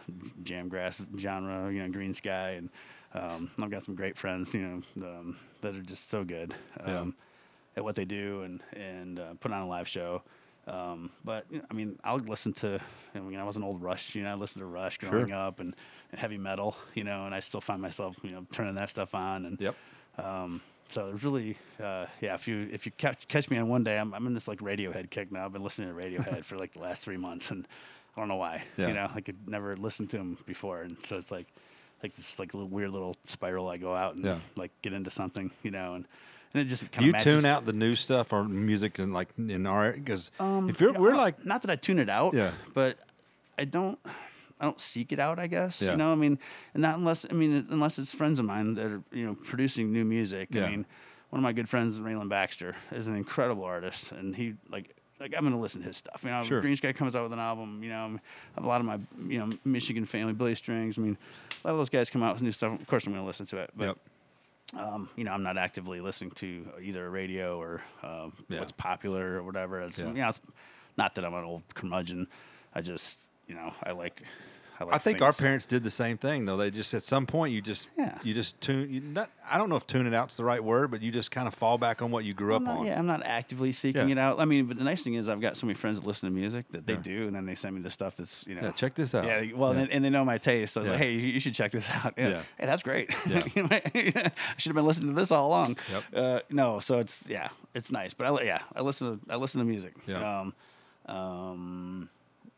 jamgrass genre. You know, Greensky, and um, I've got some great friends. You know, um, that are just so good. Yeah. Um, at what they do and and uh, put on a live show. Um, but you know, I mean, I'll listen to. I mean, I was an old Rush. You know, I listened to Rush growing up and, and heavy metal. You know, and I still find myself you know turning that stuff on. And Yep. um, so there's really, uh, yeah. If you if you catch, catch me on one day, I'm I'm in this like Radiohead kick now. I've been listening to Radiohead *laughs* for like the last three months, and I don't know why. Yeah. You know, I could never listened to them before, and so it's like like this like little weird little spiral. I go out and Yeah. like get into something, you know, and and it just Do kind you of tune out the new stuff or music and like in our because Um, if you're we're like not that I tune it out, Yeah. but I don't. I don't seek it out. I guess Yeah. you know. I mean, and not unless I mean unless it's friends of mine that are you know producing new music. Yeah. I mean, one of my good friends, Rayland Baxter, is an incredible artist, and he like like I'm gonna listen to his stuff. You know, Sure. Greensky comes out with an album. You know, I have a lot of my you know Michigan family, Billy Strings. I mean, a lot of those guys come out with new stuff. Of course, I'm gonna listen to it. But Yep. Um, you know, I'm not actively listening to either radio or um, Yeah. what's popular or whatever. It's, Yeah. you know, it's not that I'm an old curmudgeon. I just, you know, I like. I, like I think our parents did the same thing though. They just at some point you just Yeah. you just tune you not I don't know if tune it out's the right word, but you just kind of fall back on what you grew I'm up not, on. yeah, I'm not actively seeking Yeah. it out. I mean, but the nice thing is I've got so many friends that listen to music that they Yeah. do, and then they send me the stuff that's you know. Yeah, check this out. Yeah, well. And, and they know my taste. So I was like, hey, you, you should check this out. Yeah. Yeah. Hey, that's great. *laughs* Yeah. *laughs* I should have been listening to this all along. Yep. Uh, no, so it's yeah, it's nice. But I yeah, I listen to I listen to music. Yeah. Um, um,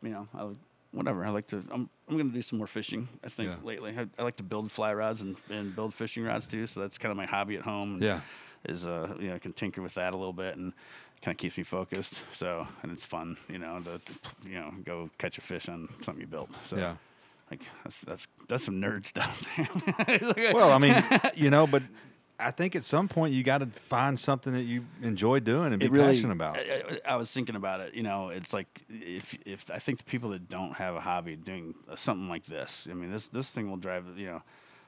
you know, I would- whatever. I like to. I'm I'm gonna do some more fishing. I think Yeah. lately. I, I like to build fly rods and, and build fishing rods too. So that's kind of my hobby at home. and Yeah. Is uh you know I can tinker with that a little bit and kind of keeps me focused. So and it's fun. You know to, to, you know go catch a fish on something you built. So Yeah. like that's that's that's some nerd *laughs* stuff. *laughs* Well, I mean, you know, but I think at some point you got to find something that you enjoy doing and be really, passionate about. I, I- was thinking about it. You know, it's like if if I think the people that don't have a hobby doing something like this, I mean, this this thing will drive. You know,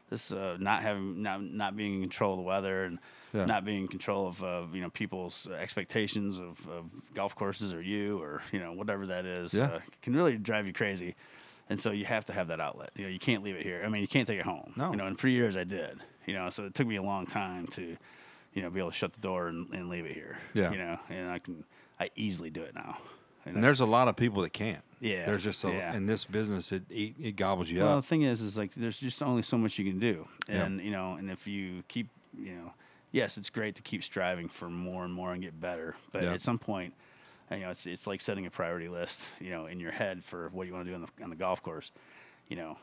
this uh, not having not not being in control of the weather and Yeah. not being in control of uh, you know people's expectations of, of golf courses or you or you know whatever that is Yeah. uh, can really drive you crazy. And so you have to have that outlet. You know, you can't leave it here. I mean, you can't take it home. No. You know, and for years I did. You know, so it took me a long time to, you know, be able to shut the door and, and leave it here. Yeah. You know, and I can, I easily do it now. and there's a lot of people that can't. Yeah, There's just a, yeah. in this business it it, it gobbles you up. well, the thing is, is like there's just only so much you can do, Yeah. and you know, and if you keep, you know, yes, it's great to keep striving for more and more and get better, but Yeah. at some point, uh, you know, it's it's like setting a priority list, you know, in your head for what you want to do on the on the golf course. You know,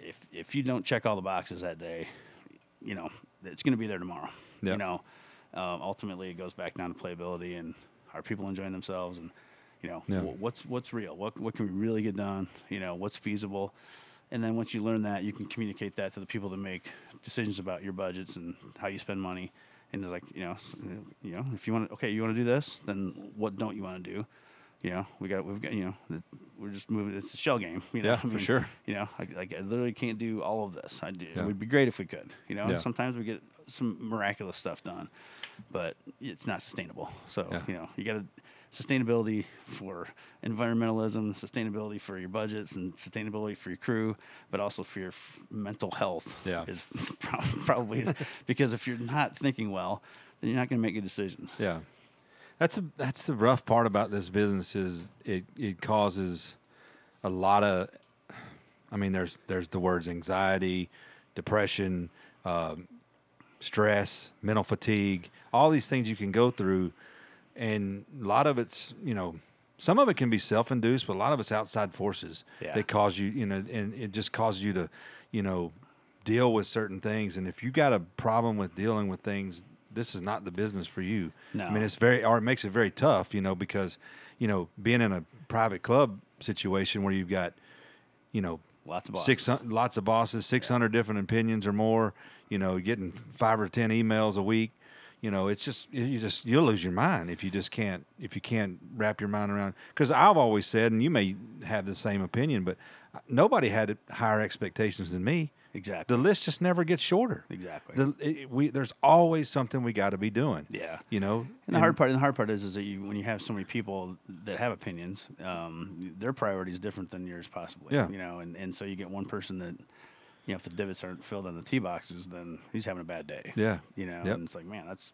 if if you don't check all the boxes that day, you know, it's going to be there tomorrow. Yeah. You know, um, ultimately it goes back down to playability and are people enjoying themselves and you know Yeah. what's what's real what what can we really get done you know what's feasible and then once you learn that, you can communicate that to the people that make decisions about your budgets and how you spend money. And it's like, you know, you know, if you want to, okay, you want to do this, then what don't you want to do? You know, we got, we've got, you know, we're just moving. It's a shell game. You know, Yeah, for sure. You know, I, like I literally can't do all of this. I do. Yeah. It would be great if we could. You know, Yeah. sometimes we get some miraculous stuff done, but it's not sustainable. So Yeah. you know, you got to sustainability for environmentalism, sustainability for your budgets, and sustainability for your crew, but also for your f- mental health. Yeah. is *laughs* prob- probably because if you're not thinking well, then you're not going to make good decisions. Yeah, that's a, that's the rough part about this business is it it causes a lot of. I mean, there's there's the words anxiety, depression, um, stress, mental fatigue, all these things you can go through, and a lot of it's you know. Some of it can be self-induced, but a lot of it's outside forces Yeah. that cause you, you know, and it just causes you to, you know, deal with certain things. And if you got a problem with dealing with things, this is not the business for you. I mean, it's very, or it makes it very tough, you know, because, you know, being in a private club situation where you've got, you know, Lots of bosses. six lots of bosses, six hundred different opinions or more, you know, getting five or ten emails a week. You know, it's just you you just you'll lose your mind if you just can't if you can't wrap your mind around. Because I've always said, and you may have the same opinion, but uh, nobody had higher expectations than me. Exactly. The list just never gets shorter. Exactly. The, it, we there's always something we got to be doing. Yeah. You know. And the hard part, and the hard part is, is that you, when you have so many people that have opinions, um, their priority is different than yours, possibly. Yeah. You know, and, and so you get one person that, you know, if the divots aren't filled on the tee boxes, then he's having a bad day. Yeah. You know, Yep. and it's like, man, that's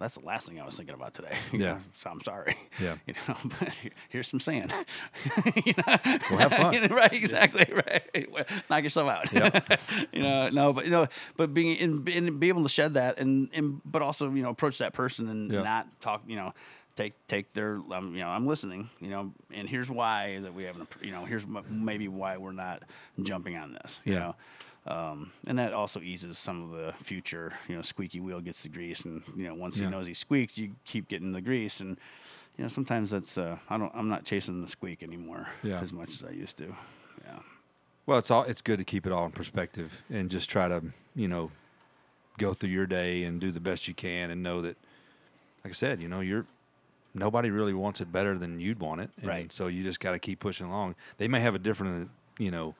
that's the last thing I was thinking about today. *laughs* Yeah. So I'm sorry. Yeah. *laughs* You know, but here's some sand. *laughs* you know? Well, have fun. right. Exactly. Right. Well, Knock yourself out. Yep. you know, no, but you know, but being in, in be able to shed that and, and but also you know approach that person and Yeah. not talk. You know, take take their um, you know I'm listening. You know, and here's why that we haven't. You know, here's maybe why we're not jumping on this. You Yeah. know. Um, and that also eases some of the future, you know, squeaky wheel gets the grease, and you know, once Yeah. he knows he squeaked, you keep getting the grease, and you know, sometimes that's uh, I don't, I'm not chasing the squeak anymore Yeah. as much as I used to. Yeah, Well, it's all it's good to keep it all in perspective and just try to, you know, go through your day and do the best you can and know that like I said, you know, you're nobody really wants it better than you'd want it. And Right. So you just got to keep pushing along. They may have a different, you know,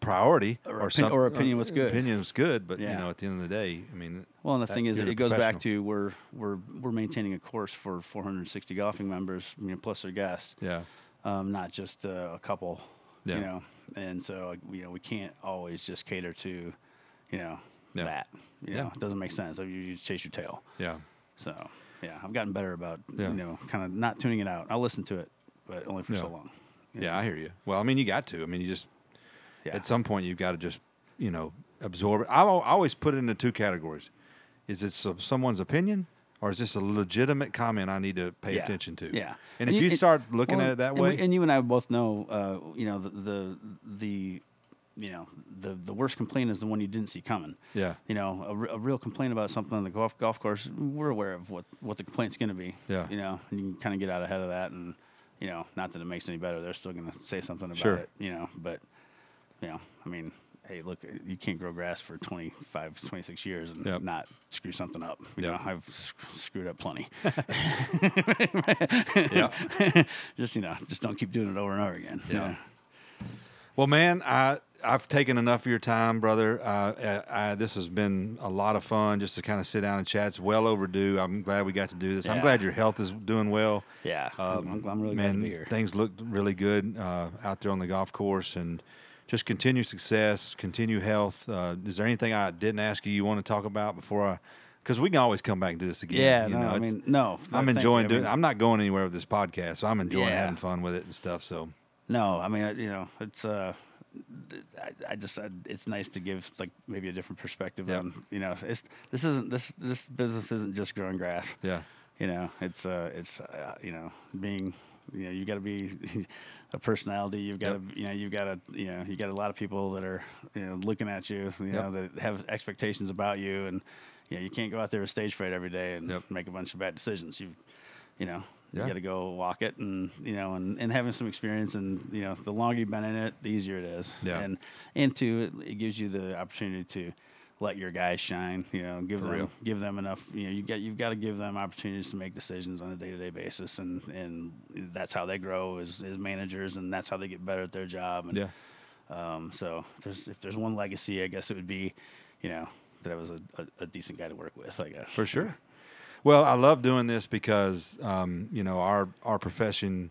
priority Or or, opin- some, or opinion was good. Opinion was good, but you know, at the end of the day, I mean, Well, and the thing is, it goes back to we're we're we're maintaining a course for 460 golfing members, you know, plus their guests, yeah, um, not just uh, a couple, Yeah. you know. And so you know, we can't always just cater to, you know, Yeah. that. You Yeah. know, it doesn't make sense. You, you just chase your tail. yeah, So yeah, I've gotten better about Yeah. you know, kind of not tuning it out. I'll listen to it, but only for Yeah. so long. yeah. know. I hear you. Well, I mean, you got to. I mean, you just yeah. at some point you've got to just you know absorb it. I I always put it into two categories: is it so- someone's opinion, or is this a legitimate comment I need to pay Yeah. attention to? Yeah. And, And if you- you, start looking Well, at it that and way, we- and you and I both know, uh, you know, the, the the you know the the worst complaint is the one you didn't see coming. yeah, You know, a, a real complaint about something on the golf golf course, we're aware of what what the complaint's going to be. Yeah. You know, and you can kind of get out ahead of that, and you know, not that it makes any better. They're still going to say something about Sure. it. You know, but you know, I mean. Hey, look, you can't grow grass for 25, 26 years and Yep. not screw something up. You Yep. know, I've sc- screwed up plenty. *laughs* yeah. *laughs* just you know, just don't keep doing it over and over again. you Yeah. Well, man, I I've taken enough of your time, brother. Uh, I, I, this has been a lot of fun just to kind of sit down and chat. It's well overdue. I'm glad we got to do this. I'm glad your health is doing well. Yeah, Um, I'm, I'm really man, glad to be here. things look really good uh, out there on the golf course, and just continue success, continue health. Uh, is there anything I didn't ask you you want to talk about before I? Because we can always come back and do this again. yeah, you no, know, I mean, no. I'm enjoying doing. I'm not going anywhere with this podcast, so I'm enjoying Yeah. having fun with it and stuff. So no, I mean, I- you know, it's uh, I, I just I, it's nice to give like maybe a different perspective Yeah. on you know, it's this isn't this this business isn't just growing grass. yeah, You know, it's uh, it's uh, you know, being you know, you got to be *laughs* a personality. You've got to, Yep. you know, you've got to, you know, you got a lot of people that are, you know, looking at you, you Yep. know, that have expectations about you, and you know, you can't go out there with stage fright every day and Yep. make a bunch of bad decisions. You, you know, Yeah. you got to go walk it, and you know, and, and having some experience, and you know, the longer you've been in it, the easier it is. Yeah. And and two, it, it gives you the opportunity to let your guys shine. You know, give For them real. give them enough. You know, you got you've got to give them opportunities to make decisions on a day to day basis, and and that's how they grow as, as managers, and that's how they get better at their job. And Yeah. um, so if there's if there's one legacy, I guess it would be, you know, that I was a, a, a decent guy to work with. I guess For sure. Well, I love doing this because um, you know our our profession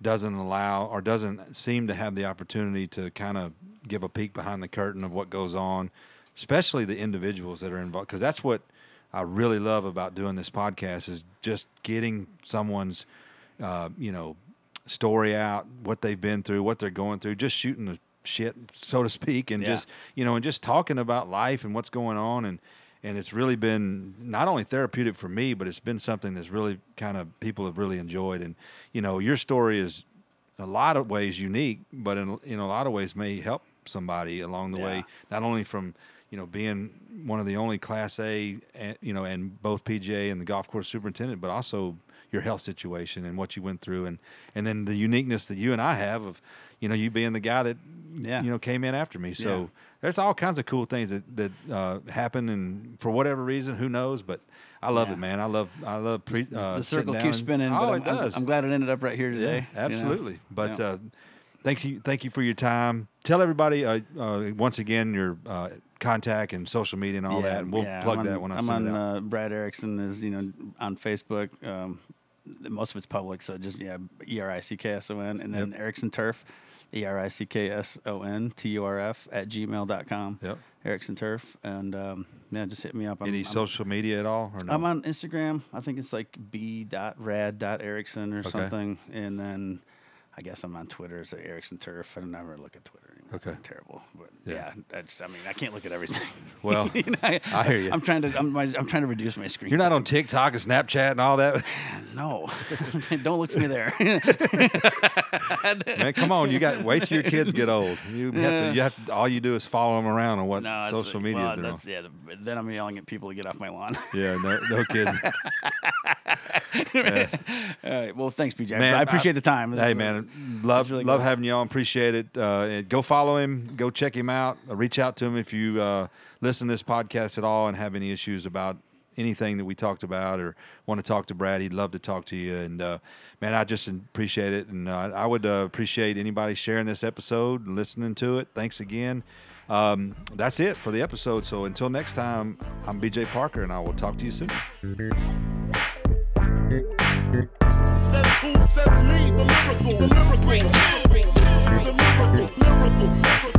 doesn't allow or doesn't seem to have the opportunity to kind of give a peek behind the curtain of what goes on, especially the individuals that are involved. Because that's what I really love about doing this podcast is just getting someone's uh, you know story out, what they've been through, what they're going through, just shooting the shit, so to speak, and Yeah. just you know, and just talking about life and what's going on, and and it's really been not only therapeutic for me, but it's been something that's really kind of people have really enjoyed, and you know, your story is a lot of ways unique, but in in a lot of ways may help somebody along the way, not only from you know being one of the only Class A, eh, you know, and both PGA and the golf course superintendent, but also your health situation and what you went through, and and then the uniqueness that you and I have of, you know, you being the guy that Yeah. you know came in after me. So Yeah. there's all kinds of cool things that that uh, happen, and for whatever reason, who knows? But I love Yeah. it, man. I love I love pre, uh, the circle keeps and- spinning. Oh, it I'm, I'm- does. I'm, glad it ended up right here today. you know? absolutely. But Yeah. uh, thank you, thank you for your time. Tell everybody uh, uh, once again your uh, contact and social media and all Yeah, that. And we'll yeah, plug I'm that on, when I I'm send on it out. Uh, Brad Erickson is you know on Facebook. Um, most of it's public, so just yeah, E R I C K S O N, and then Erickson Turf, E R I C K S O N T U R F at gmail.com. Yep. Erickson Turf, and um, yeah, just hit me up. I'm, Any I'm, social media at all or no? I'm on Instagram. I think it's like b.rad.erickson or Okay. something, and then. I guess I'm on Twitter as Erickson Turf. I never look at Twitter. Okay. Terrible, but Yeah. yeah. that's. I mean, I can't look at everything. *laughs* Well, *laughs* You know, I, I hear you. I'm trying to. I'm, I'm trying to reduce my screen. You're not time. on TikTok and Snapchat and all that. *sighs* No, *laughs* don't look for me there. Man, come on! You got wait till your kids get old. You have to. You have to, all you do is follow them around on what no, social media well, is doing. yeah. the- Then I'm yelling at people to get off my lawn. Yeah, no, no kidding. Yeah. All right. Well, thanks, BJ. Man, I appreciate the time. This Hey man, love really love cool. having you on. Appreciate it. Uh, go follow him. Go check him out. Uh, reach out to him if you uh, listen to this podcast at all and have any issues about anything that we talked about or want to talk to Brad. He'd love to talk to you. And uh, man, I just appreciate it. And uh, I would uh, appreciate anybody sharing this episode and listening to it. Thanks again. Um, that's it for the episode. So until next time, I'm BJ Parker, and I will talk to you soon. Says who says me, the the. Miracle, miracle,